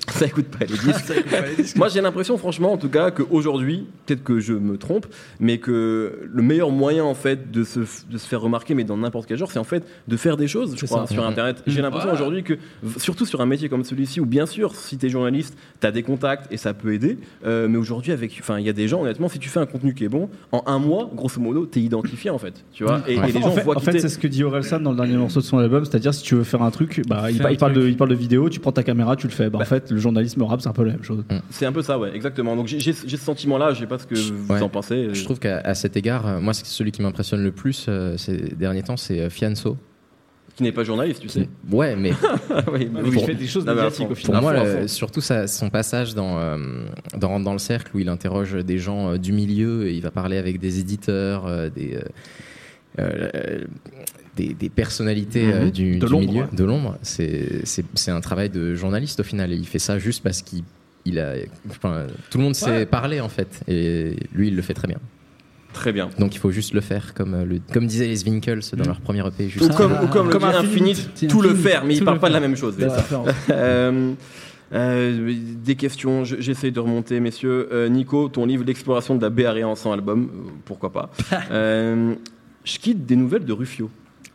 ça écoute pas les disques. Moi j'ai l'impression franchement en tout cas qu'aujourd'hui, peut-être que je me trompe, mais que le meilleur moyen en fait de se, de se faire remarquer, mais dans n'importe quel genre, c'est en fait de faire des choses, je C'est crois, ça. sur internet. J'ai l'impression aujourd'hui que, surtout sur un métier comme celui-ci, où bien sûr, si tu es journaliste, tu as des contacts et ça peut aider, euh, mais aujourd'hui, avec, enfin, il y a des gens, honnêtement, si tu fais un contenu qui est bon, en un mois, grosso modo, tu es identifié en fait, tu vois, et, et les en gens fait, voient en fait, t'es. c'est ce que dit Orelsan dans le dernier morceau de son album, c'est-à-dire si tu veux faire un truc, bah, il, parle de, truc. il parle de vidéo, tu prends ta caméra, tu le fais. Bah, en fait, le journalisme rap, c'est un peu la même chose. C'est un peu ça, ouais, exactement. Donc j'ai ce sentiment-là, je sais pas ce que vous Ouais. en pensez. Je trouve qu'à cet égard, euh, moi, c'est celui qui m'impressionne le plus euh, ces derniers temps, c'est euh, Fianso. Qui n'est pas journaliste, tu sais. Ouais, mais oui, mais Il fait des choses Non, médiatiques au final. pour moi, le- surtout sa- son passage dans, euh, dans Rentre dans le cercle où il interroge des gens euh, du milieu et il va parler avec des éditeurs, euh, des, euh, euh, des, des personnalités euh, Mhm. du, De du milieu, de l'ombre. C'est un travail de journaliste au final et il fait ça juste parce qu'il il a, enfin, tout le monde sait Ouais. parler en fait et lui il le fait très bien. Très bien. Donc il faut juste le faire comme, euh, le, comme disaient les Winkles dans leur premier EP. Juste Ou comme, ou comme, Comme Infinite. Tout le faire, mais il tout parle le pas de la même chose. Euh, euh, des questions, je- j'essaie de remonter, messieurs. Euh, Nico, ton livre L'exploration de la Arée en 100 albums, pourquoi pas. Euh, je quitte des nouvelles de Rufio.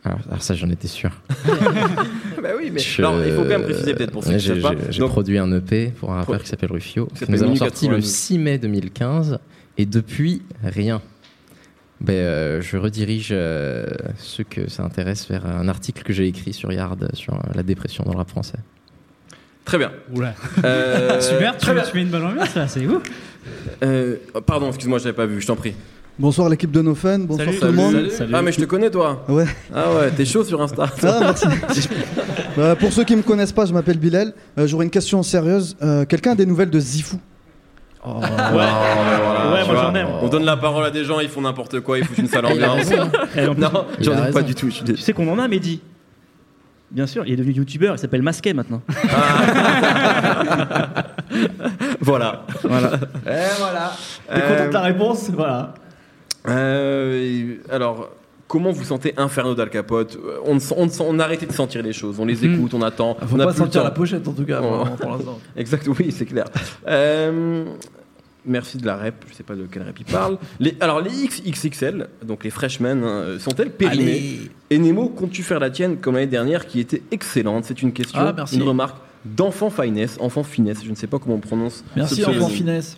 Alors, alors ça, j'en étais sûr. bah oui, mais Je- il faut quand même préciser peut-être pour ceux qui savent pas. j'ai- Donc, produit un EP pour un rappeur qui s'appelle Rufio. Que Nous avons sorti le 92. 6 mai 2015 et depuis, rien. Ben, euh, je redirige euh, ceux que ça intéresse vers un article que j'ai écrit sur Yard sur euh, la dépression dans le rap français. Très bien. Oula. Euh, Super, tu, très bien. tu mets une bonne ambiance là, c'est. Euh, pardon, excuse-moi, je n'avais pas vu, je t'en prie. Bonsoir l'équipe de No Fun, bonsoir Salut. tout le monde. Salut. Ah, mais je te connais, toi. Ouais. Ah ouais, t'es chaud sur Insta. Ah, merci. Euh, pour ceux qui me connaissent pas, je m'appelle Bilal. Euh, J'aurais une question sérieuse. Euh, Quelqu'un a des nouvelles de Zifou? Ouais, voilà, Ouais, tu moi, j'en ai. On donne la parole à des gens, ils font n'importe quoi, ils foutent une sale ambiance. Non, j'en ai pas du tout. je suis Tu sais qu'on en a, Mehdi? Bien sûr, il est devenu youtubeur, il s'appelle Masquet maintenant. Voilà. Voilà. Et voilà. T'es Euh, content de ta réponse? Voilà. Euh, alors, comment vous sentez Inferno d'Al Capote? Euh, on, ne on, ne a arrêté de sentir les choses, on les Mhm. écoute, on attend. Faut on pas sentir la pochette en tout cas Oh. pour, pour l'instant. Exact, oui, c'est clair. Euh, merci de la rep, je sais pas de quelle rep il parle. Les, alors, les XXXL, donc les freshmen, hein, sont-elles périmées? Allez. Et Nemo, comptes-tu faire la tienne comme l'année dernière qui était excellente? C'est une question, Ah, une remarque d'enfant finesse, enfant finesse, je ne sais pas comment on prononce. Merci enfant finesse.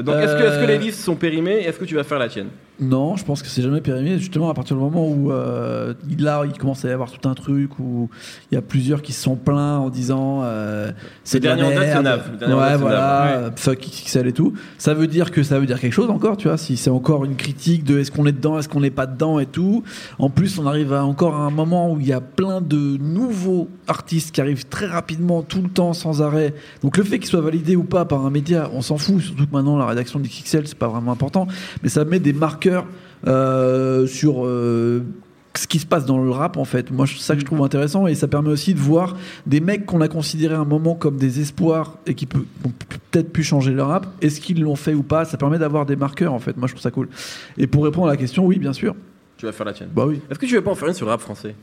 Donc, est-ce que, que Euh, les listes sont périmées? Et est-ce que tu vas faire la tienne? Non, je pense que c'est jamais périmé. Justement, à partir du moment où euh, il- là, il commence à y avoir tout un truc où il y a plusieurs qui se sont plaints en disant euh, c'est de dernier en date, c'est. Nav. Ouais, voilà, fuck XXL et tout. Ça veut dire que ça veut dire quelque chose encore, tu vois. Si c'est encore une critique de est-ce qu'on est dedans, est-ce qu'on n'est pas dedans et tout. En plus, on arrive à encore à un moment où il y a plein de nouveaux artistes qui arrivent très rapidement, tout le temps, sans arrêt. Donc le fait qu'ils soient validés ou pas par un média, on s'en fout. Surtout que maintenant, la rédaction de XXL, c'est pas vraiment important. Mais ça met des marqueurs euh, sur euh, ce qui se passe dans le rap en fait. Moi, c'est ça que je trouve intéressant et ça permet aussi de voir des mecs qu'on a considérés à un moment comme des espoirs et qui peut- ont peut-être pu changer le rap. Est-ce qu'ils l'ont fait ou pas? Ça permet d'avoir des marqueurs en fait. Moi, je trouve ça cool. Et pour répondre à la question, oui, bien sûr. Tu vas faire la tienne. Bah oui. Est-ce que tu veux pas en faire une sur le rap français?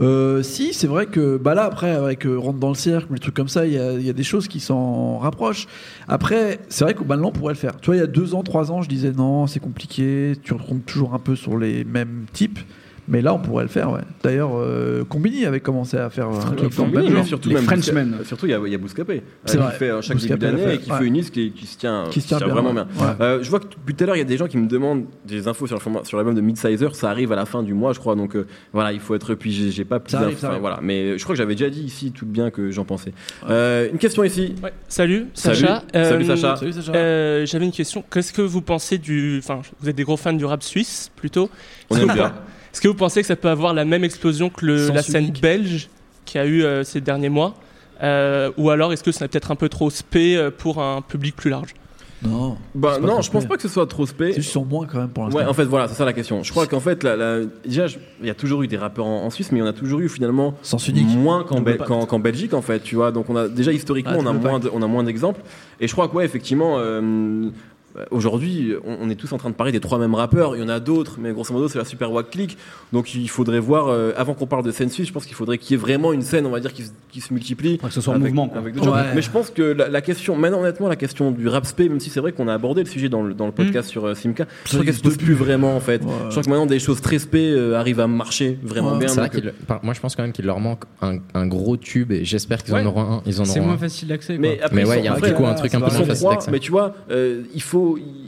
Euh, si, c'est vrai que bah là après avec euh, rentre dans le cercle, les trucs comme ça, il y y a des choses qui s'en rapprochent. Après, c'est vrai que maintenant on pourrait le faire. Tu vois, il y a deux ans, trois ans, je disais non, c'est compliqué. Tu retombes toujours un peu sur les mêmes types. Mais là, on pourrait le faire, ouais. D'ailleurs, euh, Combini avait commencé à faire un truc dans le Combini, même mais genre. surtout Les même Frenchmen. Surtout, il y a, il y a Bouscapé. Euh, vrai. Qui fait euh, chaque Bouscapé début d'année et qui ouais. fait une liste qui, qui se tient, Qui se tient bien, vraiment ouais. bien. Ouais. Euh, je vois que depuis tout à l'heure, il y a des gens qui me demandent des infos sur, le format- sur l'album de Midsizer. Ça arrive à la fin du mois, je crois. Donc euh, voilà, il faut être. Puis j'ai pas plus d'infos. Voilà. Mais je crois que j'avais déjà dit ici tout bien que j'en pensais. Euh, une question ici. Ouais. Salut, Salut. Sacha. Salut, Sacha. Salut Sacha. J'avais une question. Qu'est-ce que vous pensez du. Enfin, vous êtes des gros fans du rap suisse plutôt? On aime bien. Est-ce que vous pensez que ça peut avoir la même explosion que le- la scène unique. belge qui a eu euh, ces derniers mois Euh, Ou alors est-ce que ce serait peut-être un peu trop spé euh, pour un public plus large? Non. Bah C'est non, je pense pas que ce soit trop spé. C'est juste sur moins quand même pour l'instant. Ouais, en fait, voilà, c'est ça la question. Je crois qu'en fait, la- la- déjà, je- il y a toujours eu des rappeurs en, en Suisse, mais il y en a toujours eu finalement Sens unique. moins qu'en, Belgique, en fait, tu vois. Donc, on a déjà historiquement, Ah, on a moins, de- on a moins d'exemples. Et je crois que, ouais, effectivement. euh, Aujourd'hui, on, est tous en train de parler des trois mêmes rappeurs. Il y en a d'autres, mais grosso modo, c'est la super wack click. Donc, il faudrait voir, euh, avant qu'on parle de scène suisse, je pense qu'il faudrait qu'il y ait vraiment une scène, on va dire, qui, se- qui se multiplie. Que ce soit un avec- mouvement, quoi. avec. Ouais. Mais je pense que la, la question, maintenant honnêtement, la question du rap spé, même si c'est vrai qu'on a abordé le sujet dans le, dans le podcast sur euh, Simca, je crois qu'elle se pose plus vraiment en fait. Ouais. Je crois que maintenant des choses très spé euh, arrivent à marcher vraiment Ouais. bien. Vrai moi, je pense quand même qu'il leur manque un, un gros tube et j'espère qu'ils Ouais. en auront un. Ils en C'est moins un. facile d'accès. mais après, Mais ouais, il y a un truc ou un truc un peu moins facile d'accès. mais tu vois, euh, il faut,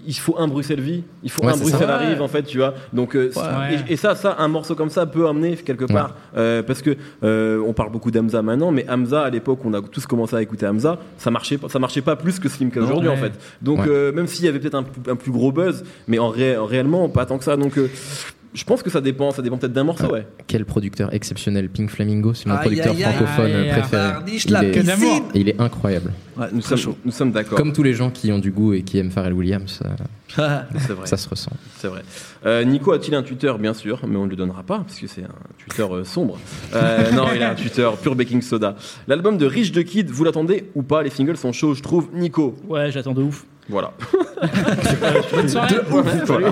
il faut un Bruxelles vie, il faut Ouais, un c'est Bruxelles ça. arrive en fait, tu vois. Donc euh, Ouais. et, et ça, ça, un morceau comme ça peut amener quelque part, euh, parce que euh, on parle beaucoup d'Hamza maintenant, mais Hamza à l'époque, on a tous commencé à écouter Hamza, ça marchait, pas- ça marchait pas plus que Slim aujourd'hui Ouais. en fait. Donc Ouais. euh, même s'il y avait peut-être un, plus- un plus gros buzz, mais en ré- réellement pas tant que ça. Donc euh, je pense que ça dépend, ça dépend peut-être d'un morceau, ouais. Quel producteur exceptionnel, Pink Flamingo, c'est mon Aïe, producteur aïe, francophone Aïe, préféré. Il est, il incroyable. Ouais, Nous sommes, chaud. nous sommes d'accord. Comme tous les gens qui ont du goût et qui aiment Pharrell Williams, euh, C'est vrai. ça se ressent. C'est vrai. Euh, Nico a-t-il un Twitter Bien sûr, mais on ne le donnera pas, parce que c'est un Twitter euh, sombre. Euh, non, il a un Twitter pur baking soda. L'album de Rich the Kid, vous l'attendez ou pas? Les singles sont chauds, je trouve. Nico, Ouais, j'attends de ouf. Voilà.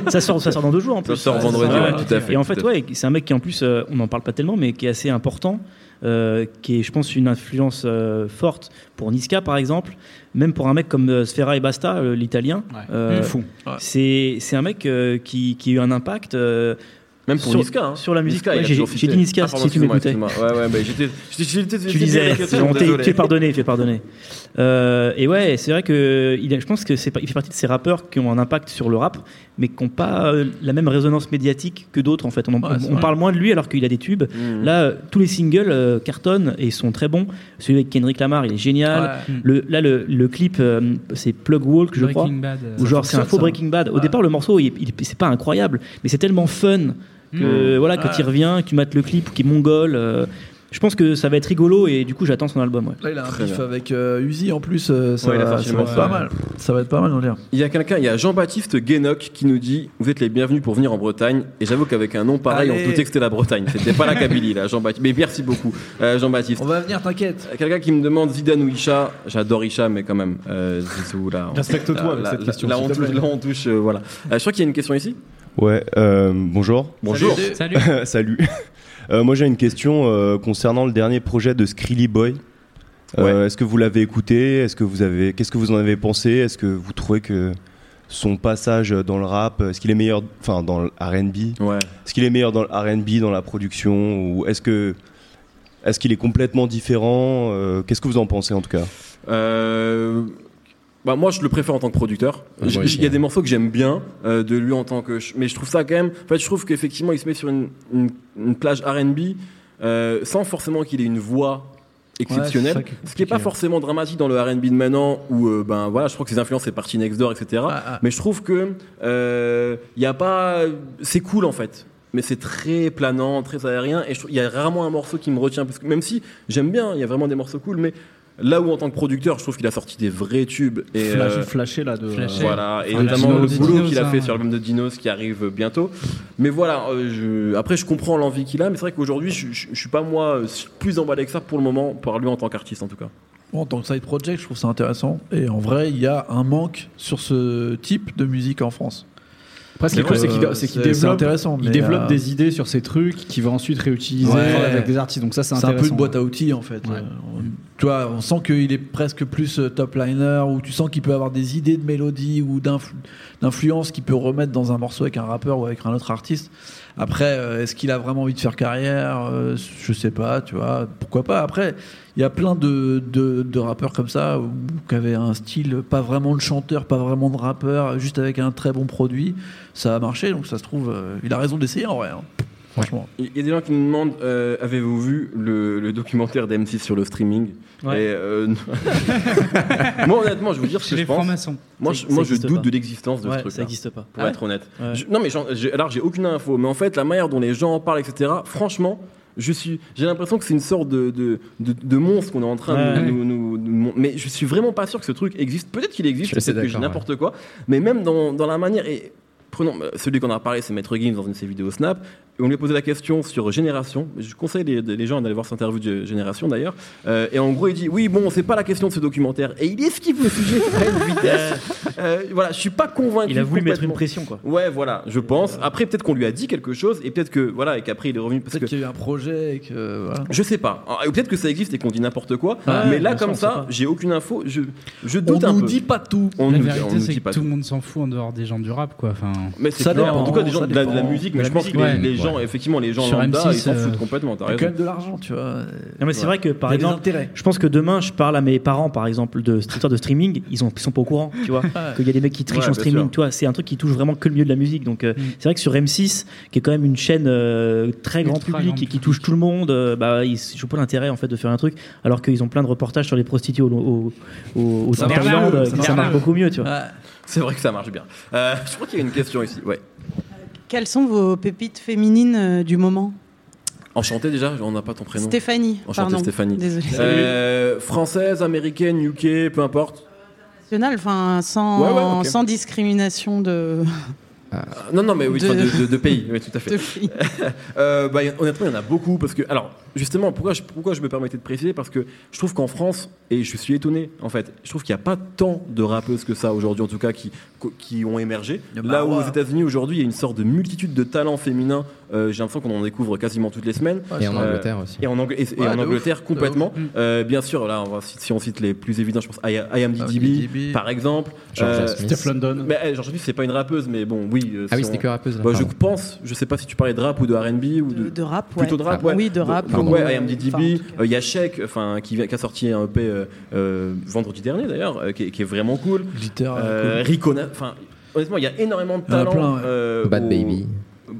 Ça sort, ça sort dans deux jours en plus. Ça sort vendredi, Ouais, tout à fait. Et en fait, ouais, c'est un mec qui en plus, euh, on n'en parle pas tellement, mais qui est assez important, euh, qui est, je pense, une influence euh, forte pour Niska par exemple, même pour un mec comme euh, Sfera et Basta, euh, l'italien. Ouais. Mmh. Fou. Ouais. C'est c'est un mec euh, qui, qui a eu un impact. Même pour Sur- Niska. hein. sur la musique, ouais, j'ai- dit Niska, Ah, pardon, si tu m'écoutais. Ouais, ouais, bah, j'étais. j'étais- j'étais- Tu disais, tu es pardonné, tu es pardonné. Euh, et ouais, c'est vrai que il je pense que c'est pas- il fait partie de ces rappeurs qui ont un impact sur le rap, mais qui n'ont pas euh, la même résonance médiatique que d'autres en fait. On, en- Ouais, on parle moins de lui alors qu'il a des tubes. Mhm. Là, euh, tous les singles euh, cartonnent et sont très bons. Celui avec Kendrick Lamar, il est génial. Ouais. Le, là, le, le clip, euh, c'est Plug Walk, je crois. Breaking Bad. euh, Ou genre c'est un faux ça. Breaking Bad. Au départ, le morceau, il, il- c'est pas incroyable, mais c'est tellement fun que voilà, quand Ouais. il revient, que tu mates le clip ou qu'il est mongol. euh, je pense que ça va être rigolo et du coup, j'attends son album. Ouais. Là, il a un bien. avec euh, Uzi en plus. euh, ça, Ouais, il a va, ça va être pas mal. Ça va être pas mal, on va dire. Il y a quelqu'un, il y a Jean-Baptiste Guénoc qui nous dit Vous êtes les bienvenus pour venir en Bretagne. Et j'avoue qu'avec un nom pareil, on Allez. doutait que c'était la Bretagne. C'était pas la Kabylie, là, Jean-Baptiste. Mais merci beaucoup, euh, Jean-Baptiste. On va venir, t'inquiète. Quelqu'un qui me demande Zidane ou Isha. J'adore Isha, mais quand même, euh, Zizou, là. on- Respecte-toi là, avec là, cette là, question, Là, s'il on te touche, plaît. là, on touche, euh, voilà. Euh, je crois qu'il y a une question ici. Ouais, euh, bonjour. Bonjour. Salut. Salut. Euh, moi j'ai une question euh, concernant le dernier projet de Skrilly Boy. Euh, Est-ce que vous l'avez écouté? Est-ce que vous avez Qu'est-ce que vous en avez pensé? Est-ce que vous trouvez que son passage dans le rap, est-ce qu'il est meilleur, enfin dans le R&B Ouais. Est-ce qu'il est meilleur dans le R&B, dans la production, ou est-ce que est-ce qu'il est complètement différent? Euh, Qu'est-ce que vous en pensez en tout cas? Euh, bah moi je le préfère en tant que producteur. Aussi, Il y a hein. des morceaux que j'aime bien euh, de lui en tant que mais je trouve ça quand même en fait je trouve qu'effectivement il se met sur une, une, une plage R&B euh, sans forcément qu'il ait une voix exceptionnelle. qui ce qui est pas compliqué. forcément dramatique dans le R&B de maintenant où euh, ben voilà, je crois que ses influences c'est parti Next Door etc. Ah, ah. Mais je trouve que il y a pas c'est cool en fait. Mais c'est très planant, très aérien, et il y a rarement un morceau qui me retient, parce que même si j'aime bien, il y a vraiment des morceaux cool, mais là où en tant que producteur, je trouve qu'il a sorti des vrais tubes. Et, Flash, euh, flashé là de. Flashé. voilà, et Enfin, notamment Dinos, le boulot qu'il a hein. fait sur l'album de Dinos qui arrive bientôt. Mais voilà, euh, je- après je comprends l'envie qu'il a, mais c'est vrai qu'aujourd'hui je, je, je suis pas moi plus emballé que ça pour le moment, par lui en tant qu'artiste en tout cas. Bon, en tant que side project, je trouve ça intéressant. Et en vrai, il y a un manque sur ce type de musique en France. Après, ce qui est cool, c'est qu'il Euh, développe, intéressant, il développe euh, des idées sur ces trucs qu'il va ensuite réutiliser avec des artistes. Donc ça, c'est un peu une boîte à outils en fait. Ouais. Euh, on- tu vois, on sent qu'il est presque plus top liner, ou tu sens qu'il peut avoir des idées de mélodie ou d'influ- d'influence qu'il peut remettre dans un morceau avec un rappeur ou avec un autre artiste. Après, euh, est-ce qu'il a vraiment envie de faire carrière Euh, Je sais pas, tu vois, pourquoi pas. Après, il y a plein de, de, rappeurs comme ça qui avaient un style pas vraiment de chanteur, pas vraiment de rappeur, juste avec un très bon produit. Ça a marché, donc ça se trouve, euh, il a raison d'essayer en vrai. hein. Franchement. Il y a des gens qui nous demandent euh, avez-vous vu le, le documentaire d'M6 sur le streaming Ouais. Et, euh, Moi honnêtement, je vous dire ce que les je pense. francs-maçons. Moi, je, moi, je doute pas. de l'existence de Ouais, ce truc. ça n'existe pas. Pour Ah être honnête. Ouais. Je- non mais j'en- j'ai- alors j'ai aucune info, mais en fait la manière dont les gens en parlent, etc. Franchement, je suis, j'ai l'impression que c'est une sorte de, de, de, de monstre qu'on est en train de Ouais. nous, nous- mais je suis vraiment pas sûr que ce truc existe. Peut-être qu'il existe, peut-être que j'ai n'importe quoi, mais même dans, dans la manière et Prenons euh, celui qu'on a parlé, c'est Maître Gims dans une de ses vidéos Snap. Et on lui a posé la question sur Génération. Je conseille les, les gens d'aller voir cette interview de Génération d'ailleurs. Euh, et en gros, il dit Oui, bon, c'est pas la question de ce documentaire. Et il esquive le sujet à une vitesse. Euh, voilà, je suis pas convaincu. Il a voulu mettre une pression, quoi. Ouais, voilà, je pense. Après, peut-être qu'on lui a dit quelque chose et peut-être que voilà et qu'après il est revenu parce Peut-être que qu'il y a eu un projet et que. Voilà. je sais pas. Ah, Ou peut-être que ça existe et qu'on dit n'importe quoi. Mais là, comme on ça, j'ai aucune info. Je, je On doute un nous peu. dit pas tout. On la nous- on vérité, nous c'est que tout le monde s'en fout en dehors des gens du rap, quoi. Enfin, Mais c'est Ça clair. dépend, en tout cas des gens ça de la, de la dépend. musique, mais je pense que musique, les, ouais. les gens, effectivement, les gens Sur lambda, M6, ils s'en euh, foutent complètement. T'as quand raison. même de l'argent, tu vois. Non, mais c'est vrai que par des exemple, intérêts. je pense que demain, je parle à mes parents, par exemple, de cette histoire de streaming, ils, ont, ils sont pas au courant, tu vois. Qu'il y a des mecs qui trichent Ouais, en bien streaming, sûr. tu vois. C'est un truc qui touche vraiment que le milieu de la musique. Donc, euh, Mm. c'est vrai que sur M6, qui est quand même une chaîne euh, très grand Ultra public grand et qui touche tout le monde, euh, bah, ils je vois pas l'intérêt en fait de faire un truc, alors qu'ils ont plein de reportages sur les prostituées au, au, au, au Ça marche euh, ça qui- marche ça marche mieux. beaucoup mieux, tu vois. Ouais. C'est vrai que ça marche bien. Euh, je crois qu'il y a une question ici. Ouais. Quelles sont vos pépites féminines euh, du moment? Enchanté déjà, on n'a pas ton prénom. Stéphanie. Enchanté pardon. Stéphanie. Désolée. Euh, française, américaine, UK, peu importe. Nationale, enfin, sans, Ouais, ouais, ok. sans discrimination de, non, non, mais oui, De- enfin, de, de- de pays, oui, tout à fait. Euh, bah, honnêtement, il y en a beaucoup parce que, alors, justement, pourquoi je, pourquoi je me permettais de préciser? Parce que je trouve qu'en France, et je suis étonné, en fait, je trouve qu'il n'y a pas tant de rappeuses que ça aujourd'hui, en tout cas, qui, qui ont émergé. A Là où aux États-Unis aujourd'hui, il y a une sorte de multitude de talents féminins. euh, J'ai l'impression qu'on en découvre quasiment toutes les semaines. Et en Euh, Angleterre aussi. Et en, Angl- et- et Ouais, en de ouf, Angleterre, complètement. Euh, bien sûr, là, on va, si, si on cite les plus évidents, je pense I, I Am Ah, DDB, par exemple. Euh. Steph London. mais eh, Georgia Smith, c'est pas une rappeuse, mais bon, oui, oui. euh, Ah oui, c'était on- que rappeuse, là, Bah, je pense, je sais pas si tu parlais de rap ou de R&B ou de, De rap, ouais. plutôt de rap, Ah, ouais. oui, de rap, Donc, ou- ouais, enfin, IMDb, en il y a enfin qui, a sorti un EP euh, euh, vendredi dernier d'ailleurs, euh, qui, est- qui est vraiment cool. Glitter, Euh, cool. Ricona, enfin honnêtement, il y a énormément de talent. plein, ouais. euh, Bad au- Baby.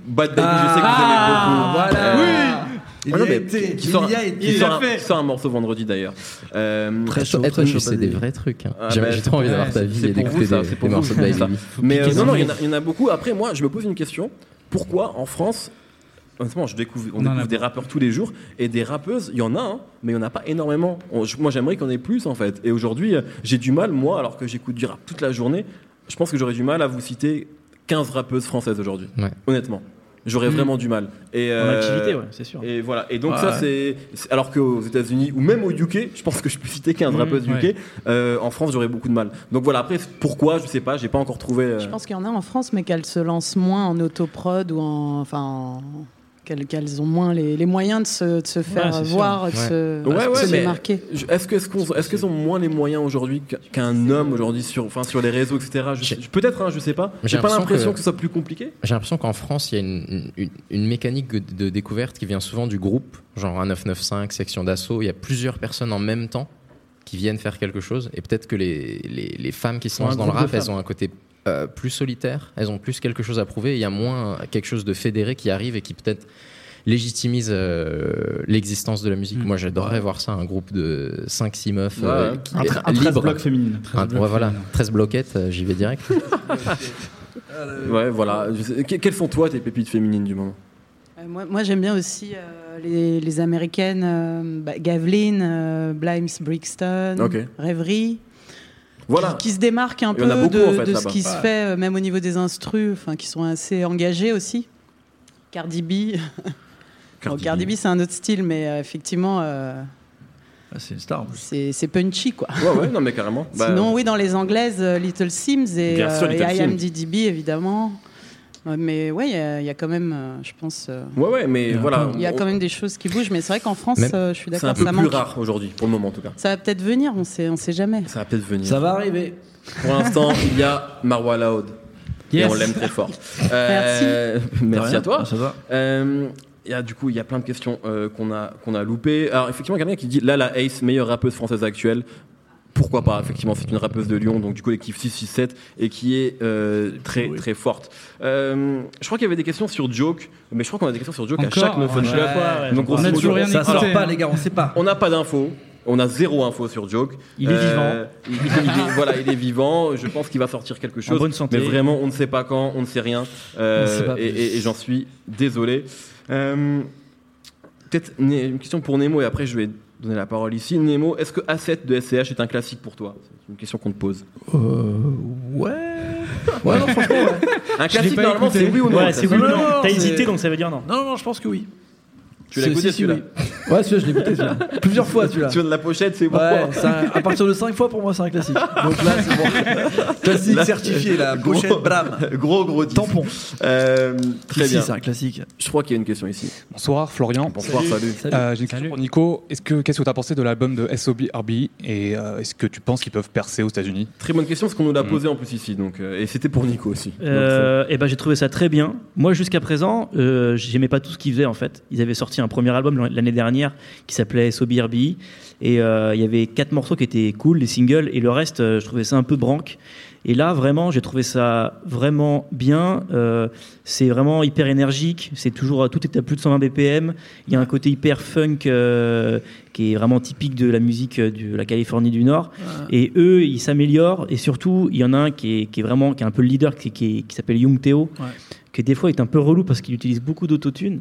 Bad Baby, je sais que Ah, vous aimez beaucoup. voilà. Euh, Oui. Il ah non, y a mais été, qui il sort, y a été. un, qui sort un morceau vendredi d'ailleurs. Euh, Très chaud, très toi, chaud. c'est des vrais trucs. hein. Ah, J'ai trop envie d'avoir ta vie c'est et pour d'écouter des, c'est pour des vous, morceaux de ça. Mais euh, non, non, il y, en a- en beaucoup. Après, moi, je me pose une question. Pourquoi en France Honnêtement, je découvre, on en découvre a des rappeurs tous les jours et des rappeuses, il y en a, hein, mais il n'y en a pas énormément. On- je- moi, j'aimerais qu'on ait plus en fait. Et aujourd'hui, euh, j'ai du mal, moi, alors que j'écoute du rap toute la journée, je pense que j'aurais du mal à vous citer 15 rappeuses françaises aujourd'hui. Ouais. Honnêtement. J'aurais Mm. vraiment du mal. Et, En activité, ouais, c'est sûr. Et voilà. Et donc ça, c'est c'est- alors qu'aux États-Unis ou même au UK, je pense que je peux citer 15 Mm, rappeuses UK. ouais. euh, en France, j'aurais beaucoup de mal. Donc voilà. Après, pourquoi Je sais pas. J'ai pas encore trouvé. euh, Je pense qu'il y en a en France, mais qu'elles se lancent moins en autoprod ou en. Enfin, en- qu'elles qu'elles ont moins les, les moyens de se, de se faire sûr. voir, de Ouais. se, Ouais, de se mais démarquer. Est-ce que- est-ce qu'on- est-ce qu'elles ont moins les moyens aujourd'hui qu'- qu'un homme aujourd'hui sur, enfin, sur les réseaux, etc. Peut-être, hein, je sais pas. J'ai pas l'impression que... que- ce soit plus compliqué. J'ai l'impression qu'en France, il y a une, une- une mécanique de, de découverte qui vient souvent du groupe, genre un 995, section d'assaut. Il y a plusieurs personnes en même temps qui viennent faire quelque chose. Et peut-être que les, les, les femmes qui se lancent dans le rap, elles ont un côté euh, plus solitaire, elles ont plus quelque chose à prouver. Il y a moins quelque chose de fédéré qui arrive et qui peut-être légitimise euh, l'existence de la musique. Moi, j'adorerais voir ça, un groupe de 5-6 meufs Ouais, euh, qui Un un 13 libre. blocs féminines. Un- 13 blocs ouais, voilà, féminines. 13 bloquettes, euh, j'y vais direct. Ouais, voilà. Quelles sont toi tes pépites féminines du moment? Euh, moi, moi, j'aime bien aussi euh, les, les américaines euh, bah, Gavlin, euh, Blimes Brixton, Ok. Rêverie. Voilà. Qui, qui se démarquent un peu beaucoup, de, en fait, de ce qui se fait, euh, même au niveau des instrus, enfin, qui sont assez engagés aussi. Cardi B. Bon, Cardi B. C'est un autre style, mais euh, effectivement, euh, Ah, c'est une star. punchy, quoi. Ouais, ouais, non, mais carrément. Bah, Sinon, oui, dans les anglaises, Little Sims et, sûr, euh, et I Am. DDB, évidemment. Mais ouais, il y, a- il y a quand même, euh, je pense, euh, Ouais, ouais, mais Il y a voilà. il y a on- quand même des choses qui bougent. Mais c'est vrai qu'en France, euh, je suis C'est d'accord, un peu ça plus manque. rare aujourd'hui, pour le moment en tout cas. Ça va peut-être venir, on sait, on sait jamais. Ça va peut-être venir. Ça va arriver. Pour l'instant, il y a Marwa Laoud. Et on l'aime très fort. Euh, merci rien. à toi. Ça va. Euh, il y a, du coup, il y a plein de questions euh, qu'on a, qu'on a loupées. Alors, effectivement, quelqu'un qui dit là, la Ace, meilleure rappeuse française actuelle. Pourquoi pas Effectivement, c'est une rappeuse de Lyon, donc du collectif 667, et qui est euh, très très forte. Euh, je crois qu'il y avait des questions sur Joke, mais je crois qu'on a des questions sur Joke à chaque No Fun Ouais. Club. Ouais, Donc, On grosso a modo, toujours rien Ça sort pas, hein. les gars, on sait pas. on n'a pas d'infos. On a zéro info sur Joke. Il est Euh, il, il est, voilà, il est vivant. Je pense qu'il va sortir quelque chose. bonne santé. Mais vraiment, on ne sait pas quand, on ne sait rien. Euh, sait et plus. et- et j'en suis désolé. Euh, Peut-être une question pour Nemo et après je vais donner la parole ici. Nemo, est-ce que A7 de SCH est un classique pour toi? C'est une question qu'on te pose. Euh, ouais. Ouais, non, franchement, ouais. Un classique, normalement, c'est oui ou non Ouais, c'est oui ou Non, T'as hésité, donc ça veut dire non. Non, non, je pense que oui. Tu l'as si, si, celui-là oui. Ouais, celui-là, je l'ai écouté celui-là. Plusieurs fois celui-là. Tu viens de la pochette, c'est pourquoi Ouais, un- à partir de 5 fois pour moi c'est un classique. Donc là c'est bon. Classique Là, certifié la gros- pochette bram. Gros gros 10. Tampon. Euh, très Ici, bien. c'est un classique. Je crois qu'il y a une question ici. Bonsoir Florian. Bonsoir, salut. Euh, J'ai une question pour Nico. Est-ce que qu'est-ce que tu as pensé de l'album de SOB RB et euh, est-ce que tu penses qu'ils peuvent percer aux États-Unis? Très bonne question, parce qu'on nous l'a Mm. posé en plus ici. Donc, euh, et c'était pour Nico aussi. Donc, Euh, et ben j'ai trouvé ça très bien. Moi jusqu'à présent, euh, j'aimais pas tout ce qu'ils faisaient en fait. Ils avaient sorti un premier album l'année dernière qui s'appelait SOBRB et euh, il y avait quatre morceaux qui étaient cool, les singles et le reste, euh, je trouvais ça un peu branque. Et là vraiment, j'ai trouvé ça vraiment bien. Euh, c'est vraiment hyper énergique. C'est toujours tout est à plus de 120 BPM. Il y a un côté hyper funk euh, qui est vraiment typique de la musique de la Californie du Nord. Et eux, ils s'améliorent. Et surtout, il y en a un qui est, qui est vraiment qui est un peu le leader, qui, qui, est- qui s'appelle Young Theo, Ouais. qui des fois est un peu relou parce qu'il utilise beaucoup d'autotune.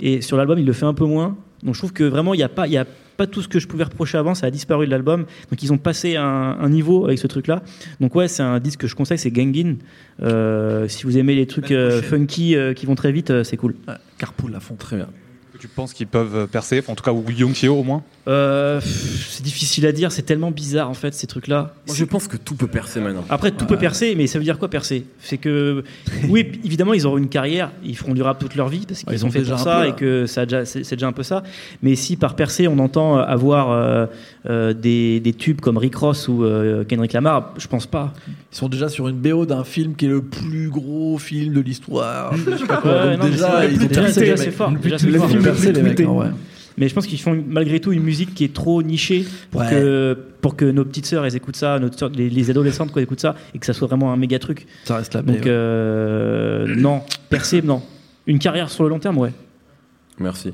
Et sur l'album, il le fait un peu moins. Donc je trouve que vraiment, il n'y a pas, il y a pas tout ce que je pouvais reprocher avant, ça a disparu de l'album. Donc ils ont passé un, un niveau avec ce truc-là. Donc ouais, c'est un disque que je conseille, c'est Gangin. Euh, si vous aimez les trucs Semaine euh, funky euh, qui vont très vite, c'est cool. Ouais, Carpool à fond. Très bien. Que tu penses qu'ils peuvent percer En tout cas, ou Young au moins Euh, c'est difficile à dire, c'est tellement bizarre en fait ces trucs-là. Moi, je pense que tout peut percer maintenant. Après, tout peut percer, mais ça veut dire quoi percer? C'est que, oui, évidemment, ils auront une carrière, ils feront du rap toute leur vie parce qu'ils Ouais, ils ont ont fait déjà pour ça peu, et que ça déjà, c'est, c'est déjà un peu ça. Mais si par percer on entend avoir euh, euh, des, des tubes comme Rick Ross ou euh, Kendrick Lamar, je pense pas. Ils sont déjà sur une BO d'un film qui est le plus gros film de l'histoire. Je sais pas quoi. Ouais, Donc non, mais déjà, c'est- ils ont déjà, déjà, les c'est fort. Le Déjà, film percé les mecs. en vrai. Mais je pense qu'ils font malgré tout une musique qui est trop nichée pour, Ouais. que, pour que nos petites sœurs elles écoutent ça, nos sœurs- les, les adolescentes quoi, écoutent ça et que ça soit vraiment un méga truc. Ça reste la Donc meilleure. euh, non, percer non. Une carrière sur le long terme, ouais. Merci.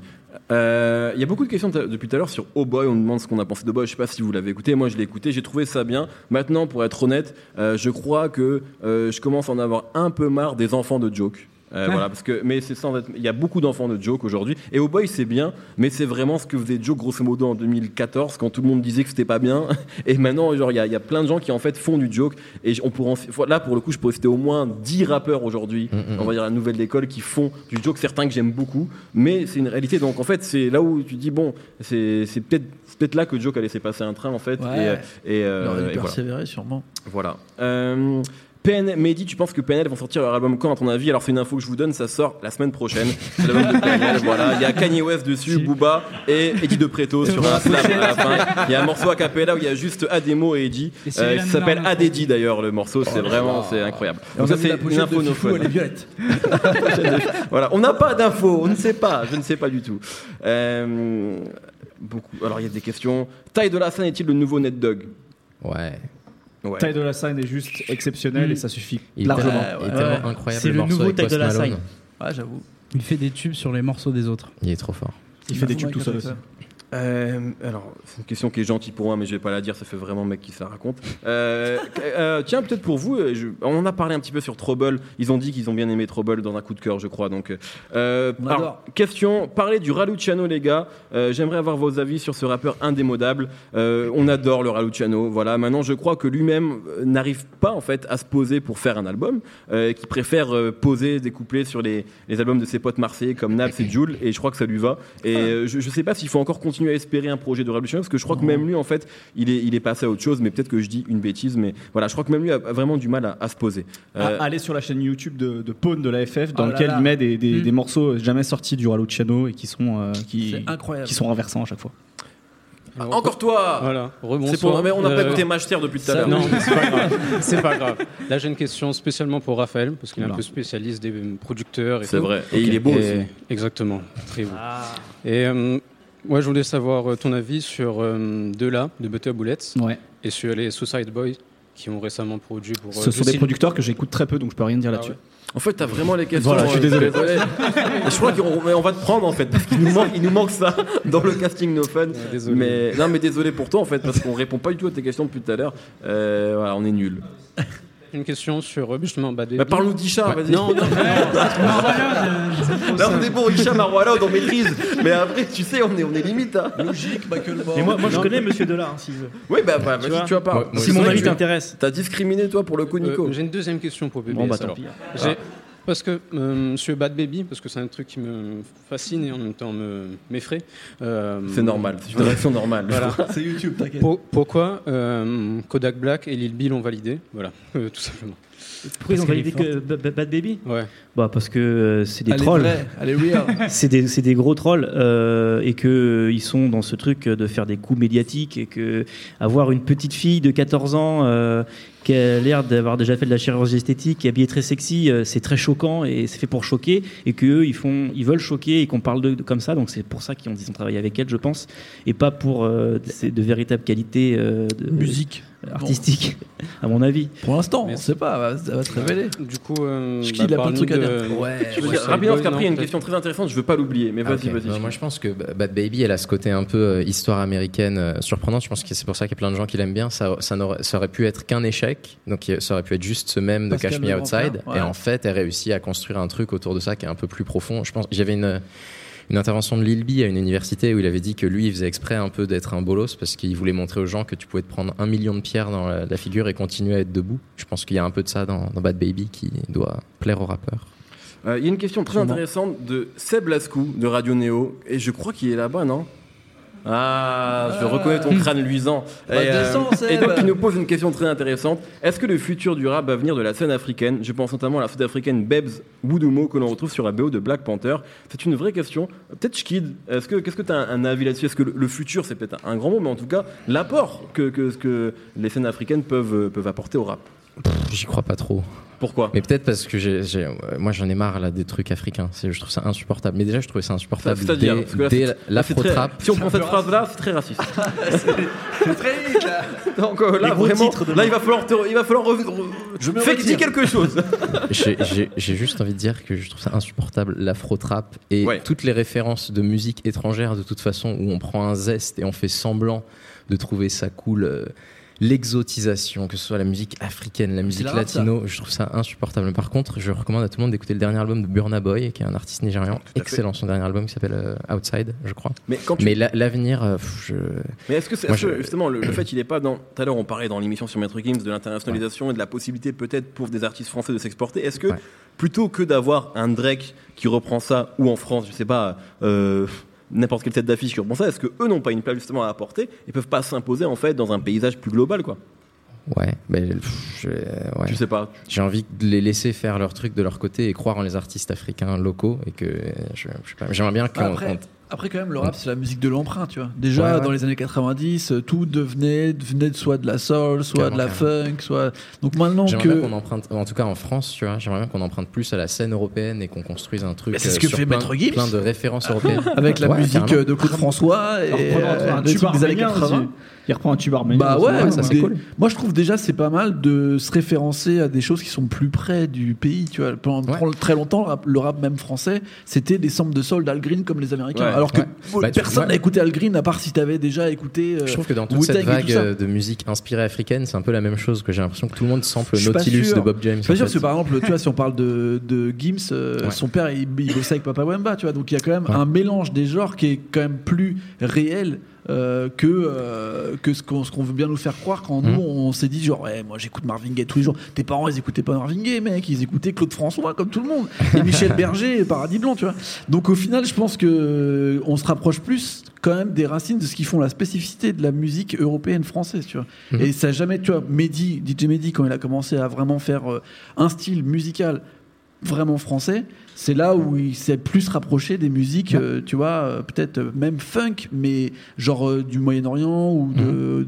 Euh, Il y a beaucoup de questions depuis tout à l'heure sur Oh Boy. On demande ce qu'on a pensé de Boy. Je sais pas si vous l'avez écouté. Moi, je l'ai écouté. J'ai trouvé ça bien. Maintenant, pour être honnête, euh, je crois que euh, je commence à en avoir un peu marre des enfants de Joke. Euh, Ouais. Voilà, parce que mais c'est sans il y a beaucoup d'enfants de Joke aujourd'hui et Oh Boy c'est bien, mais c'est vraiment ce que faisait Joke grosso modo en 2014 quand tout le monde disait que c'était pas bien et maintenant genre il y, a- y a plein de gens qui en fait font du Joke et on pourrait en- là pour le coup je pourrais citer au moins 10 rappeurs aujourd'hui, Mm, on va dire la nouvelle école qui font du Joke, certains que j'aime beaucoup, mais c'est une réalité donc en fait c'est là où tu dis bon c'est peut-être peut-être là que Joke a laissé passer un train en fait Ouais. et, et, euh, Il aurait dû et voilà. persévérer, sûrement. Voilà. Euh, PN, Mehdi, tu penses que PNL vont sortir leur album quand à ton avis? Alors c'est une info que je vous donne, ça sort la semaine prochaine. C'est l'album de PNL, voilà. Il y a Kanye West dessus, Booba et Eddie De Preto sur un slam à la fin. Il y a un morceau a cappella où il y a juste Ademo et Eddie. Et c'est Euh, qui s'appelle. Adedi d'ailleurs le morceau, c'est Oh là vraiment c'est incroyable. Donc ça c'est une info de no fun. elle est violette. voilà, on n'a pas d'infos, on ne sait pas, je ne sais pas du tout. Euh, beaucoup. Alors il y a des questions. Taille de la scène est-il le nouveau Ned Dog Ouais. Ouais. Taille de la scène est juste exceptionnelle Mm. et ça suffit Il est largement. tellement- il incroyable, C'est le nouveau Taille de la Malone. Sign. Ouais, j'avoue. Il fait des tubes sur les morceaux des autres. Il est trop fort. Il fait des tubes tout seul aussi. Euh, alors, c'est une question qui est gentille pour moi, mais je vais pas la dire, ça fait vraiment mec qui se la raconte. Euh, euh, tiens, peut-être pour vous, je- on en a parlé un petit peu sur Trouble. Ils ont dit qu'ils ont bien aimé Trouble dans un coup de cœur, je crois. Donc, On alors, question parlez du Raluciano, les gars. J'aimerais avoir vos avis sur ce rappeur indémodable. On adore le Raluciano. Voilà, maintenant, je crois que lui-même n'arrive pas en fait à se poser pour faire un album, qui préfère poser des couplets sur les, les albums de ses potes marseillais comme Naps et Jules, et je crois que ça lui va. Et je, je sais pas s'il faut encore continuer à espérer un projet de Revolution, parce que je crois que même lui, en fait, il est, il est passé à autre chose, mais peut-être que je dis une bêtise, mais voilà, je crois que même lui a a vraiment du mal à, à se poser. Euh, À- Allez sur la chaîne YouTube de, de Pawn de la FF dans Oh lequel là. il met des, des- Mm. des morceaux jamais sortis du Raluciano et qui sont, euh, qui, qui sont renversants à chaque fois. Alors, Encore toi Voilà, C'est pour, mais on n'a pas Euh, écouté Machter depuis tout à l'heure. Non, mais c'est pas grave. C'est pas grave. Là, j'ai une question spécialement pour Raphaël, parce qu'il est un peu spécialiste des euh, producteurs. et C'est vrai. Et il est beau Et- aussi. Exactement, très beau. Et euh, moi, je voulais savoir euh, ton avis sur euh, Dela de Butter Bullets Ouais. et sur les Suicide Boys qui ont récemment produit pour. euh, Ce sont des producteurs que j'écoute très peu donc je peux rien dire Ah là-dessus. ouais. En fait, t'as vraiment les questions. Voilà, je suis euh, désolé. Je crois qu'on va te prendre en fait, parce qu'il nous manque, il nous manque ça dans le casting No Fun. désolé. Mais non, mais désolé pour toi en fait, parce qu'on répond pas du tout à tes questions depuis tout à l'heure. Euh, voilà, on est nul. Une question sur euh, justement Baby. Bah, parle-nous d'Isha, Ouais. vas-y. Non, non, Là, on est bon, Isha Marwala, on maîtrise. Mais après, tu sais, on est, on est limite. Hein. Logique, Michael Moore. Mais moi, moi je Non. connais Monsieur Delar, hein, veut. Oui, bah, bah Tu vas-y, vois tu vas pas. Moi- moi Si mon avis t'intéresse. T'as discriminé toi pour le coup, Nico. Euh, J'ai une deuxième question pour BBS. Bon, bah, tant pis. Parce que euh, Monsieur Bad Baby, parce que c'est un truc qui me fascine et en même temps me m'effraie. euh, C'est normal, c'est une réaction normale. Voilà. C'est YouTube, t'inquiète. Pour- pourquoi euh, Kodak Black et Lil Bill l'ont validé? Voilà, euh, tout simplement. Pourquoi ils ont validé que Ba- Ba- Bad Baby Ouais. Bah parce que euh, c'est des trolls. c'est des, c'est des gros trolls euh, et que euh, ils sont dans ce truc de faire des coups médiatiques et que avoir une petite fille de 14 ans euh, qui a l'air d'avoir déjà fait de la chirurgie esthétique, qui est habillée très sexy, euh, c'est très choquant et c'est fait pour choquer et que eux, ils font, ils veulent choquer et qu'on parle de, de- comme ça. Donc c'est pour ça qu'ils ont travaille avec elle, je pense, et pas pour euh, de, de véritables qualités euh, de Musique. Artistiques, à mon avis. Pour l'instant, on sait pas, ça va se révéler. Du coup, euh, Je bah, qu'il a plein de trucs à dire. de- Ouais. Je veux Ouais, dire, Sad rapidement, parce qu'après, il y a une question très intéressante, je veux pas l'oublier, mais Ah, vas-y, ok. vas-y. Moi, je pense que Ba- Bad Baby, elle a ce côté un peu euh, histoire américaine euh, surprenante. Je pense que c'est pour ça qu'il y a plein de gens qui l'aiment bien. Ça, ça, aurait pu être qu'un échec. Donc, il- ça aurait pu être juste ce même de Cash Me Outside. Ouais. Et en fait, elle réussit à construire un truc autour de ça qui est un peu plus profond. Je pense, j'avais une, une intervention de Lil B à une université où il avait dit que lui, il faisait exprès un peu d'être un bolos parce qu'il voulait montrer aux gens que tu pouvais te prendre un million de pierres dans la, la figure et continuer à être debout. Je pense qu'il y a un peu de ça dans, dans Bad Baby qui doit plaire aux rappeurs. Euh, Il y a une question très intéressante de Seb Lascou de Radio Néo, et je crois qu'il est là-bas, non? Ah, je Ah. reconnais ton crâne luisant. Bah, et, euh, et donc, il nous pose une question très intéressante. Est-ce que le futur du rap va venir de la scène africaine? Je pense notamment à la sud-africaine Bebs Boudumo que l'on retrouve sur la BO de Black Panther. C'est une vraie question. Peut-être Shkid, est-ce que qu'est-ce que tu as un, un avis là-dessus? Est-ce que le, le futur, c'est peut-être un grand mot, mais en tout cas, l'apport que, que, que les scènes africaines peuvent, euh, peuvent apporter au rap? J'y crois pas trop. Pourquoi Mais peut-être parce que j'ai, j'ai- euh, moi j'en ai marre là des trucs africains. C'est, je trouve ça insupportable. Mais déjà je trouvais ça insupportable C'est-à-dire, dès, que là, dès très- Si on prend cette phrase-là, c'est très raciste. C'est très vite là. Donc euh, là, vraiment, là, il va falloir, te- il va falloir Je me Fais retire. dis quelque chose. j'ai, j'ai- j'ai juste envie de dire que je trouve ça insupportable l'afro-trap et Ouais. toutes les références de musique étrangère de toute façon où on prend un zeste et on fait semblant de trouver ça cool. euh, L'exotisation, que ce soit la musique africaine, la musique ça. latino, je trouve ça insupportable. Par contre, je recommande à tout le monde d'écouter le dernier album de Burna Boy, qui est un artiste nigérian. Excellent, son dernier album qui s'appelle euh, Outside, je crois. Mais tu- l'avenir, euh, je. Mais est-ce que, Moi, justement le, le fait qu'il n'est pas dans. Tout à l'heure, on parlait dans l'émission sur Maître Gims de l'internationalisation et de la possibilité peut-être pour des artistes français de s'exporter. Est-ce que plutôt que d'avoir un Drake qui reprend ça ou en France, je sais pas. euh, N'importe quelle tête d'affiche qui reprend ça, est-ce que eux n'ont pas une place justement à apporter et peuvent pas s'imposer en fait dans un paysage plus global quoi? Ouais, mais je, ouais. Tu sais pas. J'ai envie de les laisser faire leur truc de leur côté et croire en les artistes africains locaux et que je, je sais pas, j'aimerais bien qu'on. Après, quand même, le rap, c'est la musique de l'emprunt, tu vois. Déjà, Ouais, ouais. dans les années 90, euh, tout devenait, devenait soit de la soul, soit de la funk, soit. Donc maintenant J'aimerais que. bien qu'on emprunte, en tout cas en France, tu vois, j'aimerais bien qu'on emprunte plus à la scène européenne et qu'on construise un truc Mais c'est euh, ce que sur fait plein, Maître Gims. plein de références européennes. Avec la Ouais, musique carrément. de Claude François et euh, un des tube des années arménien 80. aussi. Il reprend un tube arménien. Bah ouais, ça c'est cool. Moi je trouve déjà c'est pas mal de se référencer à des choses qui sont plus près du pays. Tu vois, pendant très longtemps, le rap, le rap même français, c'était des samples de soul d'Al Green comme les Américains. Alors que ouais. Bah, personne ouais. n'a écouté Al Green à part si t'avais déjà écouté. euh, Je trouve que dans toute Wu-Tang cette tout vague euh, de musique inspirée africaine, c'est un peu la même chose que j'ai l'impression que tout le monde sample Nautilus de Bob James. Je suis pas sûr parce que par exemple, tu vois, si on parle de, de Gims, euh, Ouais. son père il, il bossait avec Papa Wemba, tu vois, donc il y a quand même un mélange des genres qui est quand même plus réel. Euh, que, euh, que ce qu'on veut bien nous faire croire quand nous Mhm. on s'est dit genre moi j'écoute Marvin Gaye tous les jours. Tes parents ils écoutaient pas Marvin Gaye mec. Ils écoutaient Claude François comme tout le monde. Et Michel Berger et Paradis Blanc tu vois. Donc au final je pense que on se rapproche plus quand même des racines de ce qui font la spécificité de la musique européenne française tu vois. Mhm. et ça a jamais tu vois Mehdi DJ Mehdi quand il a commencé à vraiment faire euh, un style musical vraiment français, c'est là où il s'est plus rapproché des musiques, euh, tu vois, euh, peut-être même funk, mais genre euh, du Moyen-Orient ou de,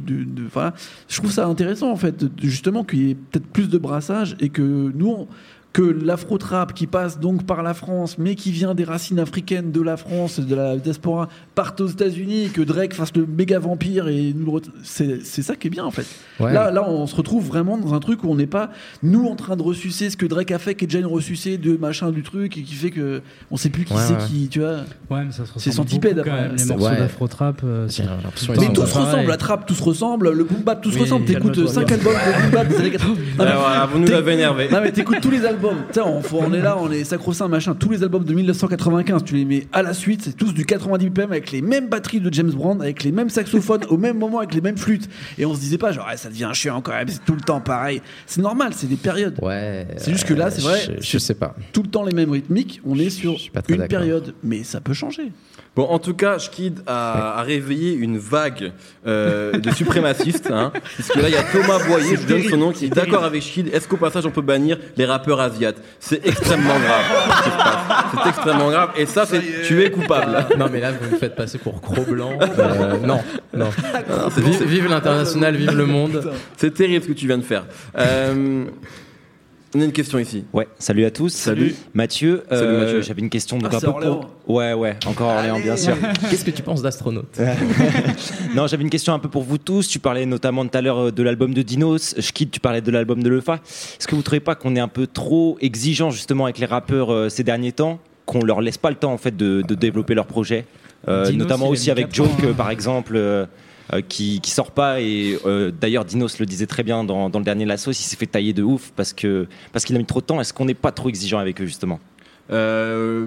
voilà. Je trouve ça intéressant en fait, justement qu'il y ait peut-être plus de brassage et que nous, on- que l'afro-trap qui passe donc par la France, mais qui vient des racines africaines de la France, de la diaspora, parte aux États-Unis, et que Drake fasse le méga vampire et nous c'est c'est ça qui est bien en fait. Ouais. Là, là, on se retrouve vraiment dans un truc où on n'est pas nous en train de ressucer ce que Drake a fait, qui est déjà une ressucée de machin du truc et qui fait que on sait plus qui Ouais, c'est ouais. qui, tu vois. Ouais, mais ça se C'est centipède après. même, les C'est- morceaux ouais. d'afro-trap. euh, le Mais tout se ressemble, la trap, tout se ressemble, le boom bap, tout se Oui, ressemble. T'écoutes calme-toi 5 bien. albums de boom bap des années 80. Non, mais- voilà, vous nous avez énervé. Non mais t'écoutes tous les albums. On, faut- on est là, on est sacro-saint machin. Tous les albums de 1995, tu les mets à la suite, c'est tous du 90 BPM avec les mêmes batteries de James Brown, avec les mêmes saxophones au même moment, avec les mêmes flûtes. Et on se disait pas genre ah, ça devient chiant quand même, c'est tout le temps pareil. C'est normal, c'est des périodes. Ouais. C'est juste que là, c'est vrai, Je, je sais pas. tout le temps les mêmes rythmiques. On est sur une période, mais ça peut changer. Bon, en tout cas, Schkid a, a réveillé une vague euh, de suprémacistes. Hein, puisque là, il y a Thomas Boyer, je donne son nom, qui est d'accord avec Schkid. Est-ce qu'au passage, on peut bannir les rappeurs asiates? C'est extrêmement grave. ce qui se passe. C'est extrêmement grave. Et ça, c'est tu es coupable. Non, mais là, vous me faites passer pour gros blanc. Euh, non, non. vive, vive l'international, vive le monde. C'est terrible ce que tu viens de faire. Euh, on a une question ici. Ouais, salut à tous. Salut. Mathieu. Salut, euh, Mathieu. J'avais une question donc Ah, un peu Orléans. pour. Ouais, ouais, encore Orléans, bien sûr. Qu'est-ce que tu penses d'astronaute? Non, j'avais une question un peu pour vous tous. Tu parlais notamment tout à l'heure euh, de l'album de Dinos. Schkid, tu parlais de l'album de Lefa. Est-ce que vous trouvez pas qu'on est un peu trop exigeant justement avec les rappeurs euh, ces derniers temps Qu'on leur laisse pas le temps en fait de, de développer leur projet Euh, Dinos, Notamment aussi avec Joke ans, hein. par exemple. Euh, qui, qui sort pas et euh, d'ailleurs Dinos le disait très bien dans, dans le dernier Lasso il s'est fait tailler de ouf parce que parce qu'il a mis trop de temps est-ce qu'on n'est pas trop exigeant avec eux justement? Euh,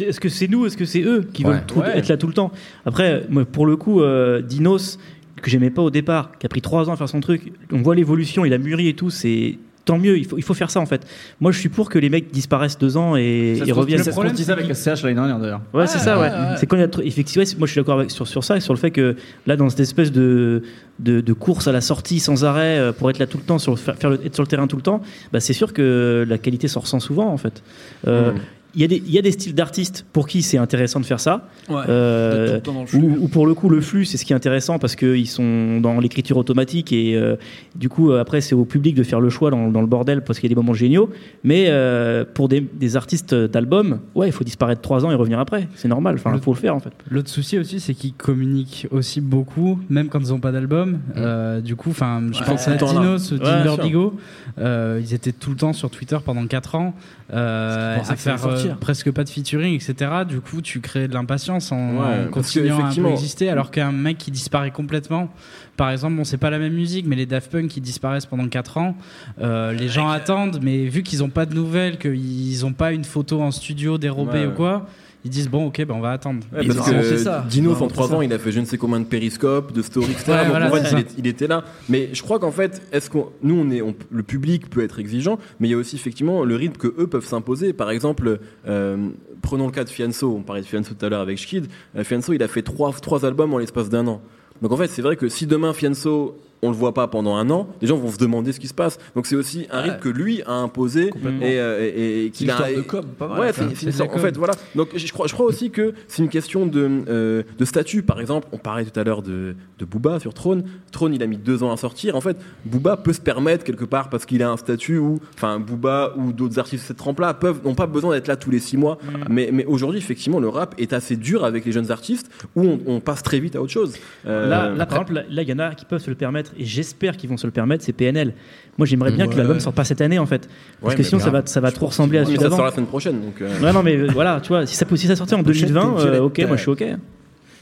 Est-ce que c'est nous, est-ce que c'est eux qui Ouais. veulent tout- Ouais. être là tout le temps? Après, moi, pour le coup, euh, Dinos, que j'aimais pas au départ, qui a pris trois ans à faire son truc, on voit l'évolution, il a mûri et tout, c'est tant mieux, il faut, il faut faire ça en fait. Moi, je suis pour que les mecs disparaissent deux ans et, reviennent. C'est ce qu'on disait avec SCH l'année dernière d'ailleurs. Ouais, c'est ça, ouais. ouais, ouais. C'est quand il y a trop- effectivement, ouais, moi je suis d'accord sur, sur ça et sur le fait que là, dans cette espèce de, de, de course à la sortie sans arrêt euh, pour être là tout le temps, sur faire le- être sur le terrain tout le temps, bah, c'est sûr que la qualité s'en ressent souvent en fait. Euh, Mm. Il y, a des, il y a des styles d'artistes pour qui c'est intéressant de faire ça. Ouais, Euh, ou, ou pour le coup, le flux, c'est ce qui est intéressant parce qu'ils sont dans l'écriture automatique et euh, du coup, euh, après, c'est au public de faire le choix dans, dans le bordel parce qu'il y a des moments géniaux. Mais euh, pour des, des artistes d'albums, ouais, il faut disparaître trois ans et revenir après. C'est normal. Enfin, il faut le faire en fait. L'autre souci aussi, c'est qu'ils communiquent aussi beaucoup, même quand ils n'ont pas d'album. Euh, du coup, enfin, je Ouais, pense à. Dinos, Ouais, Timber. Bigot. Euh, ils étaient tout le temps sur Twitter pendant 4 ans, euh, à faire euh, sortir. presque pas de featuring, etc. Du coup, tu crées de l'impatience en, Ouais, continuant à exister, alors qu'un mec qui disparaît complètement, par exemple, bon, c'est pas la même musique, mais les Daft Punk qui disparaissent pendant 4 ans, euh, les gens attendent, mais vu qu'ils ont pas de nouvelles, qu'ils ont pas une photo en studio dérobée Ouais. ou quoi, ils disent bon, ok, ben on va attendre. Ouais, parce que ça. Ils ont en 3 annoncé ans, il a fait je ne sais combien de périscopes, de stories, etc. Ouais, Donc, voilà, en fait, il, ça. est- il était là. Mais je crois qu'en fait, est-ce qu'on, nous, on est, on- le public peut être exigeant, mais il y a aussi effectivement le rythme que eux peuvent s'imposer. Par exemple, euh, prenons le cas de Fianso. On parlait de Fianso tout à l'heure avec Schkid. Euh, Fianso, il a fait trois, trois albums en l'espace d'un an. Donc en fait, c'est vrai que si demain Fianso, on le voit pas pendant un an, les gens vont se demander ce qui se passe. Donc c'est aussi un rythme que lui a imposé et, euh, et- et qu'il a. de com, pas mal, Ouais, c'est- C'est en com. fait, voilà. Donc je crois, je crois aussi que c'est une question de, euh, de statut. Par exemple, on parlait tout à l'heure de, de Booba sur Throne. Throne, il a mis deux ans à sortir. En fait, Booba peut se permettre quelque part parce qu'il a un statut où, enfin, Booba ou d'autres artistes de cette trempe-là peuvent n'ont pas besoin d'être là tous les six mois. Mais, mais aujourd'hui, effectivement, le rap est assez dur avec les jeunes artistes où on, on passe très vite à autre chose. Euh, Là, là, par exemple, là, il y en a qui peuvent se le permettre, et j'espère qu'ils vont se le permettre, c'est PNL. Moi, j'aimerais bien que l'album sorte pas cette année, en fait. Parce Ouais, que sinon, ça grave. va, ça va trop ressembler à celui ça d'avant. sort la semaine prochaine. Donc, euh, Ouais, non, mais euh, voilà, tu vois, si ça, si ça sortait en Pochette 2020, violette. euh, ok, moi je suis ok.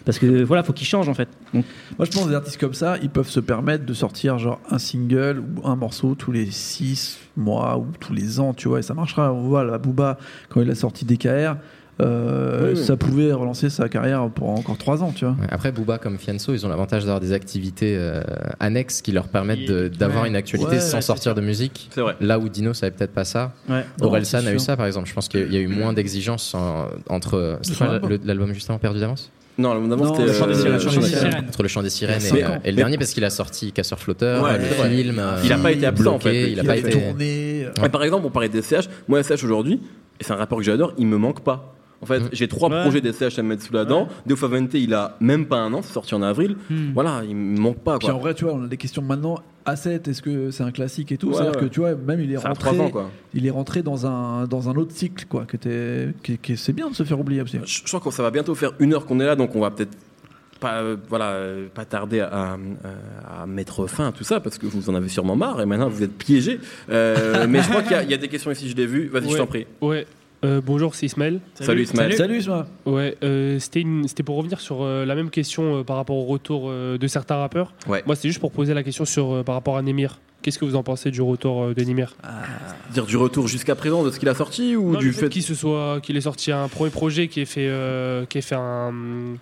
Parce que voilà, faut qu'ils changent en fait. Donc, Moi, je pense que des artistes comme ça, ils peuvent se permettre de sortir genre un single ou un morceau tous les 6 mois ou tous les ans, tu vois, et ça marchera. On voit la Booba, quand il a sorti DKR, euh, Oui, oui. ça pouvait relancer sa carrière pour encore 3 ans, tu vois. Après, Booba comme Fianso, ils ont l'avantage d'avoir des activités euh, annexes qui leur permettent d'avoir Ouais. une actualité Ouais, sans ouais, sortir de musique. C'est vrai. Là où Dino, ça avait peut-être pas ça. Ouais. Orelsan Non, a eu ça, par exemple. Je pense qu'il y a eu moins d'exigences en- entre. C'était Sur quoi l'album. le- l'album juste avant, Perdu d'avance Non, l'album d'avant, c'était Le Chant des euh, Sirènes. Le Chant des Sirènes. Sirènes. Entre le chant des sirènes a et, euh, le dernier parce qu'il a sorti Casseur Flotteur, Ouais, le film. Il a pas été absent, en fait. Il a Il pas a été. tourné. Ouais, par exemple, on parlait des SCH. Moi, SCH aujourd'hui, et c'est un rapport que j'adore, il me manque pas. En fait, j'ai trois Ouais. projets d'SCH à me mettre sous la dent. Deo Favente, il a même pas un an, c'est sorti en avril. Hmm. Voilà, il me manque pas. Puis Quoi. en vrai, tu vois, on a des questions maintenant. A7, est-ce que c'est un classique et tout? Ouais, C'est-à-dire ouais. que tu vois, même il est Ça rentré, trois ans, quoi. il est rentré dans un dans un autre cycle, quoi. Que t'es, que, que c'est bien de se faire oublier aussi. Je, je crois que ça va bientôt faire une heure qu'on est là, donc on va peut-être pas, euh, voilà, euh, pas tarder à, à- à mettre fin à tout ça, parce que vous en avez sûrement marre et maintenant vous êtes piégés. Euh, mais je crois qu'il y a- il y, a des questions ici, je l'ai vu. Vas-y, je Ouais. t'en prie. Ouais. Euh, bonjour, c'est Ismaël. Salut, Ismaël. Salut, Isma. Ouais, euh, c'était une- c'était pour revenir sur euh, la même question euh, par rapport au retour euh, de certains rappeurs. Ouais. Moi, c'est juste pour poser la question sur euh, par rapport à Nemir. Qu'est-ce que vous en pensez du retour euh, de Nemir Dire du retour jusqu'à présent de ce qu'il a sorti ou Non, du le fait qu'il se soit qu'il ait sorti un premier projet qui ait fait euh, qui ait fait un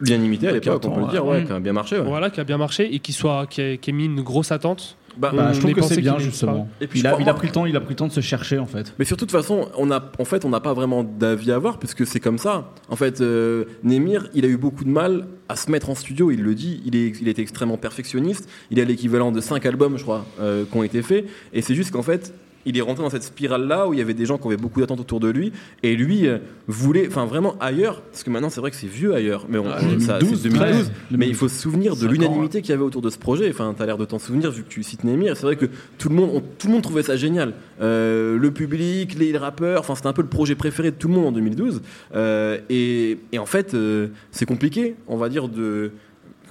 l'unanimité à Ouais, l'époque, on peut le dire, ouais, qui a bien marché. ouais. voilà qui a bien marché et qui soit qui ait, qui ait mis une grosse attente. Bah, Bah, je trouve que c'est bien justement. Et puis, il, a, crois- il a pris le temps, il a pris le temps de se chercher en fait. Mais surtout de toute façon, on a, en fait, on n'a pas vraiment d'avis à avoir puisque c'est comme ça. En fait, euh, Nemir, il a eu beaucoup de mal à se mettre en studio. Il le dit. Il est, il est extrêmement perfectionniste. Il a l'équivalent de 5 albums, je crois, euh, qui ont été faits. Et c'est juste qu'en fait. Il est rentré dans cette spirale-là où il y avait des gens qui avaient beaucoup d'attentes autour de lui et lui euh, voulait, enfin vraiment ailleurs, parce que maintenant c'est vrai que c'est vieux ailleurs, mais on, Ah, ça, c'est 2012, 2012, 13. mais il faut se souvenir de l'unanimité qu'il y avait autour de ce projet. Enfin, t'as l'air de t'en souvenir vu que tu cites Nemir. C'est vrai que tout le monde, on- tout le monde trouvait ça génial. Euh, le public, les rappeurs, enfin c'était un peu le projet préféré de tout le monde en 2012. Euh, et, et en fait, euh, c'est compliqué, on va dire de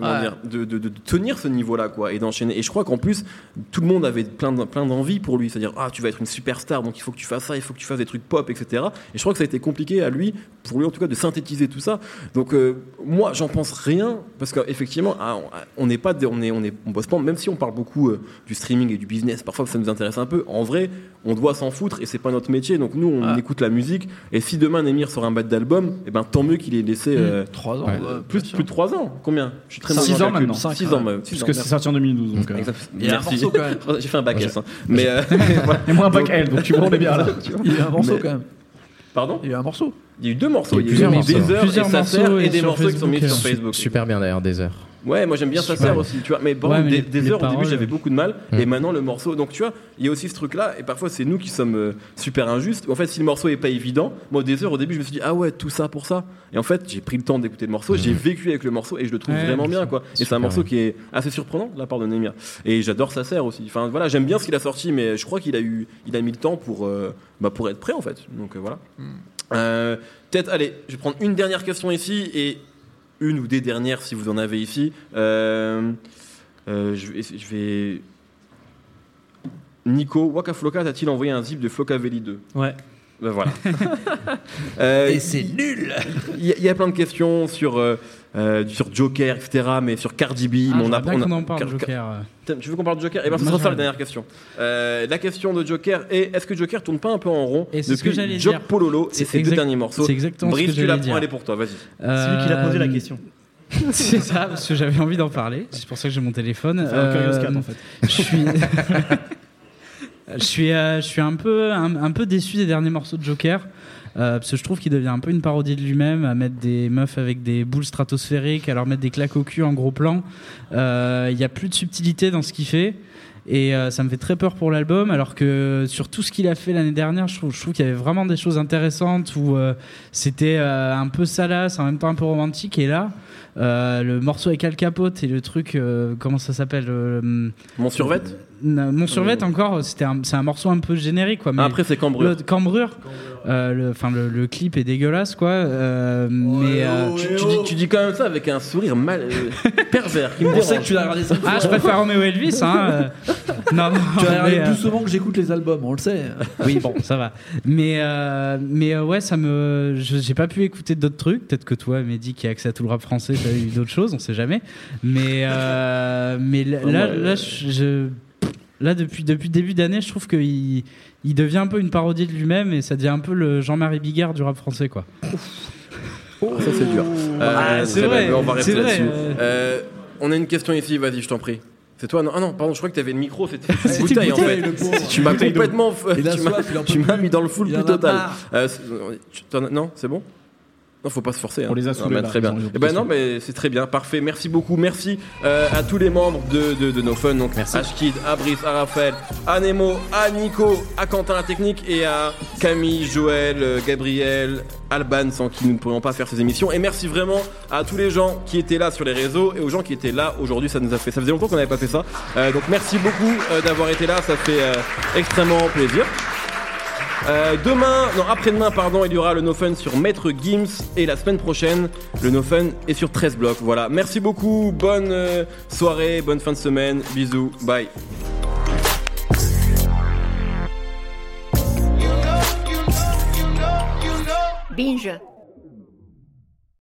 comment Ouais. dire, de, de- de tenir ce niveau-là, quoi, et d'enchaîner. Et je crois qu'en plus, tout le monde avait plein de- plein d'envie pour lui, c'est-à-dire ah tu vas être une superstar, donc il faut que tu fasses ça, il faut que tu fasses des trucs pop, etc. Et je crois que ça a été compliqué à lui, pour lui en tout cas, de synthétiser tout ça. Donc euh, moi, j'en pense rien parce qu'effectivement, ah, on- on n'est pas, on est, on est, on bosse pas, même si on parle beaucoup euh, du streaming et du business, parfois ça nous intéresse un peu. En vrai, on doit s'en foutre et c'est pas notre métier. Donc nous, on Ah. écoute la musique. Et si demain Nemir sort un bad d'album, et ben tant mieux qu'il ait laissé euh, Trois ans. Ouais. ouais, plus, plus de 3 ans. Combien? Je suis très mauvais ans en calcul. maintenant. 6 ans, ouais. Six Puisque ans, c'est sorti en 2012. Donc, euh. Il y a un morceau, quand même. J'ai fait un bac S. hein. Mais euh. Et moi, un bac L, donc tu vois, on est bien là. Il y a un morceau quand même. Pardon? Il y a eu un morceau. Il y a eu deux morceaux. Il y a Il y a eu plusieurs des morceaux. heures Plusieurs et des morceaux qui sont mis sur euh, Facebook. Super bien d'ailleurs, des heures. Ouais, moi j'aime bien sa sœur aussi, tu vois. Mais bon, Ouais, mais des, les- des les heures au début j'avais beaucoup de mal, Mm. et maintenant le morceau. Donc tu vois, il y a aussi ce truc-là, et parfois c'est nous qui sommes euh, super injustes. En fait, si le morceau est pas évident, moi des heures au début je me suis dit ah ouais tout ça pour ça. Et en fait j'ai pris le temps d'écouter le morceau, j'ai vécu avec le morceau et je le trouve Ouais, vraiment bien quoi. Et c'est un morceau qui est assez surprenant de la part de Nemir. Et j'adore sa sœur aussi. Enfin voilà, j'aime bien ce qu'il a sorti, mais je crois qu'il a eu, il a mis le temps pour, euh, bah, pour être prêt en fait. Donc euh, voilà. Euh, Peut-être, allez, je vais prendre une dernière question ici et une ou des dernières si vous en avez ici. Euh, euh, je, vais, je vais- Nico, Waka Flocka t'a-t-il envoyé un zip de Flocavelli 2 Ouais. Ben voilà. Euh, Et c'est nul Il y, a- il y a plein de questions sur, euh, euh, sur Joker, etc., mais sur Cardi B. Ah, mais on a- on a- qu'on en parle, Car- Joker. Putain, Tu veux qu'on parle de Joker? Eh ben, ce sera ça la dernière question. Euh, la question de Joker est est-ce que Joker tourne pas un peu en rond Et c'est ce que j'allais Job dire. Pololo et C'est ses deux exact- derniers morceaux? c'est exactement ce que Brice, tu j'allais la dire. prends, elle est pour toi, vas-y. Euh, lui qui l'a posé la question. C'est ça, parce que j'avais envie d'en parler. C'est pour ça que j'ai mon téléphone. C'est un Curious Cat, en fait. Je suis. je suis, euh, je suis un peu, un, un peu déçu des derniers morceaux de Joker. Euh, parce que je trouve qu'il devient un peu une parodie de lui-même, à mettre des meufs avec des boules stratosphériques, à leur mettre des claques au cul en gros plan. Euh, Il y a plus de subtilité dans ce qu'il fait. Et euh, ça me fait très peur pour l'album, alors que sur tout ce qu'il a fait l'année dernière, je trouve, trouve qu'il y avait vraiment des choses intéressantes où euh, c'était euh, un peu salace, en même temps un peu romantique. Et là, euh, le morceau avec Al Capote et le truc, euh, comment ça s'appelle euh, Mon survêt? Mon survêt encore, c'était c'est un morceau un peu générique quoi. Mais après, c'est Cambrure. l'autre- Cambrure. Euh, le, enfin le, le clip est dégueulasse quoi. euh, mais euh, tu, tu dis, tu dis quand même ça avec un sourire mal euh, pervers qui me On sait que tu l'as regardé ça. Ah, je préfère Romeo Elvis. Hein, euh. Non, non, Tu as regardé euh, plus souvent que j'écoute les albums, on le sait. Oui, bon, ça va. Mais, euh, mais euh, ouais, ça me. J'ai pas pu écouter d'autres trucs. Peut-être que toi, Mehdi, qui a accès à tout le rap français, t'as eu d'autres choses, on sait jamais. Mais, euh, mais là, là, là, je- là, depuis, depuis début d'année, je trouve qu'il il devient un peu une parodie de lui-même et ça devient un peu le Jean-Marie Bigard du rap français, quoi. Oh, ça c'est dur. Ah, c'est très vrai, bien, on va rester c'est là-dessus. euh. Euh, on a une question ici, vas-y, je t'en prie. C'est toi non Ah non, pardon, je crois que t'avais le micro, c'était une bouteille en bouteille, fait. Tu m'as complètement. Tu m'as- mis dans le full plus total. Euh, c'est- tu non, c'est bon? Non, faut pas se forcer. On hein. les a saoulés, bah, là, très bien. Eh ben non, mais c'est très bien, parfait. Merci beaucoup. Merci euh, à tous les membres de, de, de No Fun. Donc, Ashkid, à Brice, à Raphaël, à Nemo, à Nico, à Quentin la technique et à Camille, Joël, euh, Gabriel, Alban, sans qui nous ne pourrions pas faire ces émissions. Et merci vraiment à tous les gens qui étaient là sur les réseaux et aux gens qui étaient là aujourd'hui. Ça nous a fait, ça faisait longtemps qu'on n'avait pas fait ça. Euh, donc merci beaucoup euh, d'avoir été là. Ça fait extrêmement plaisir. Euh, demain, non après-demain pardon, il y aura le No Fun sur Maître Gims et la semaine prochaine le No Fun est sur 13 blocs. Voilà, merci beaucoup, bonne euh, soirée, bonne fin de semaine, bisous, bye. Binge.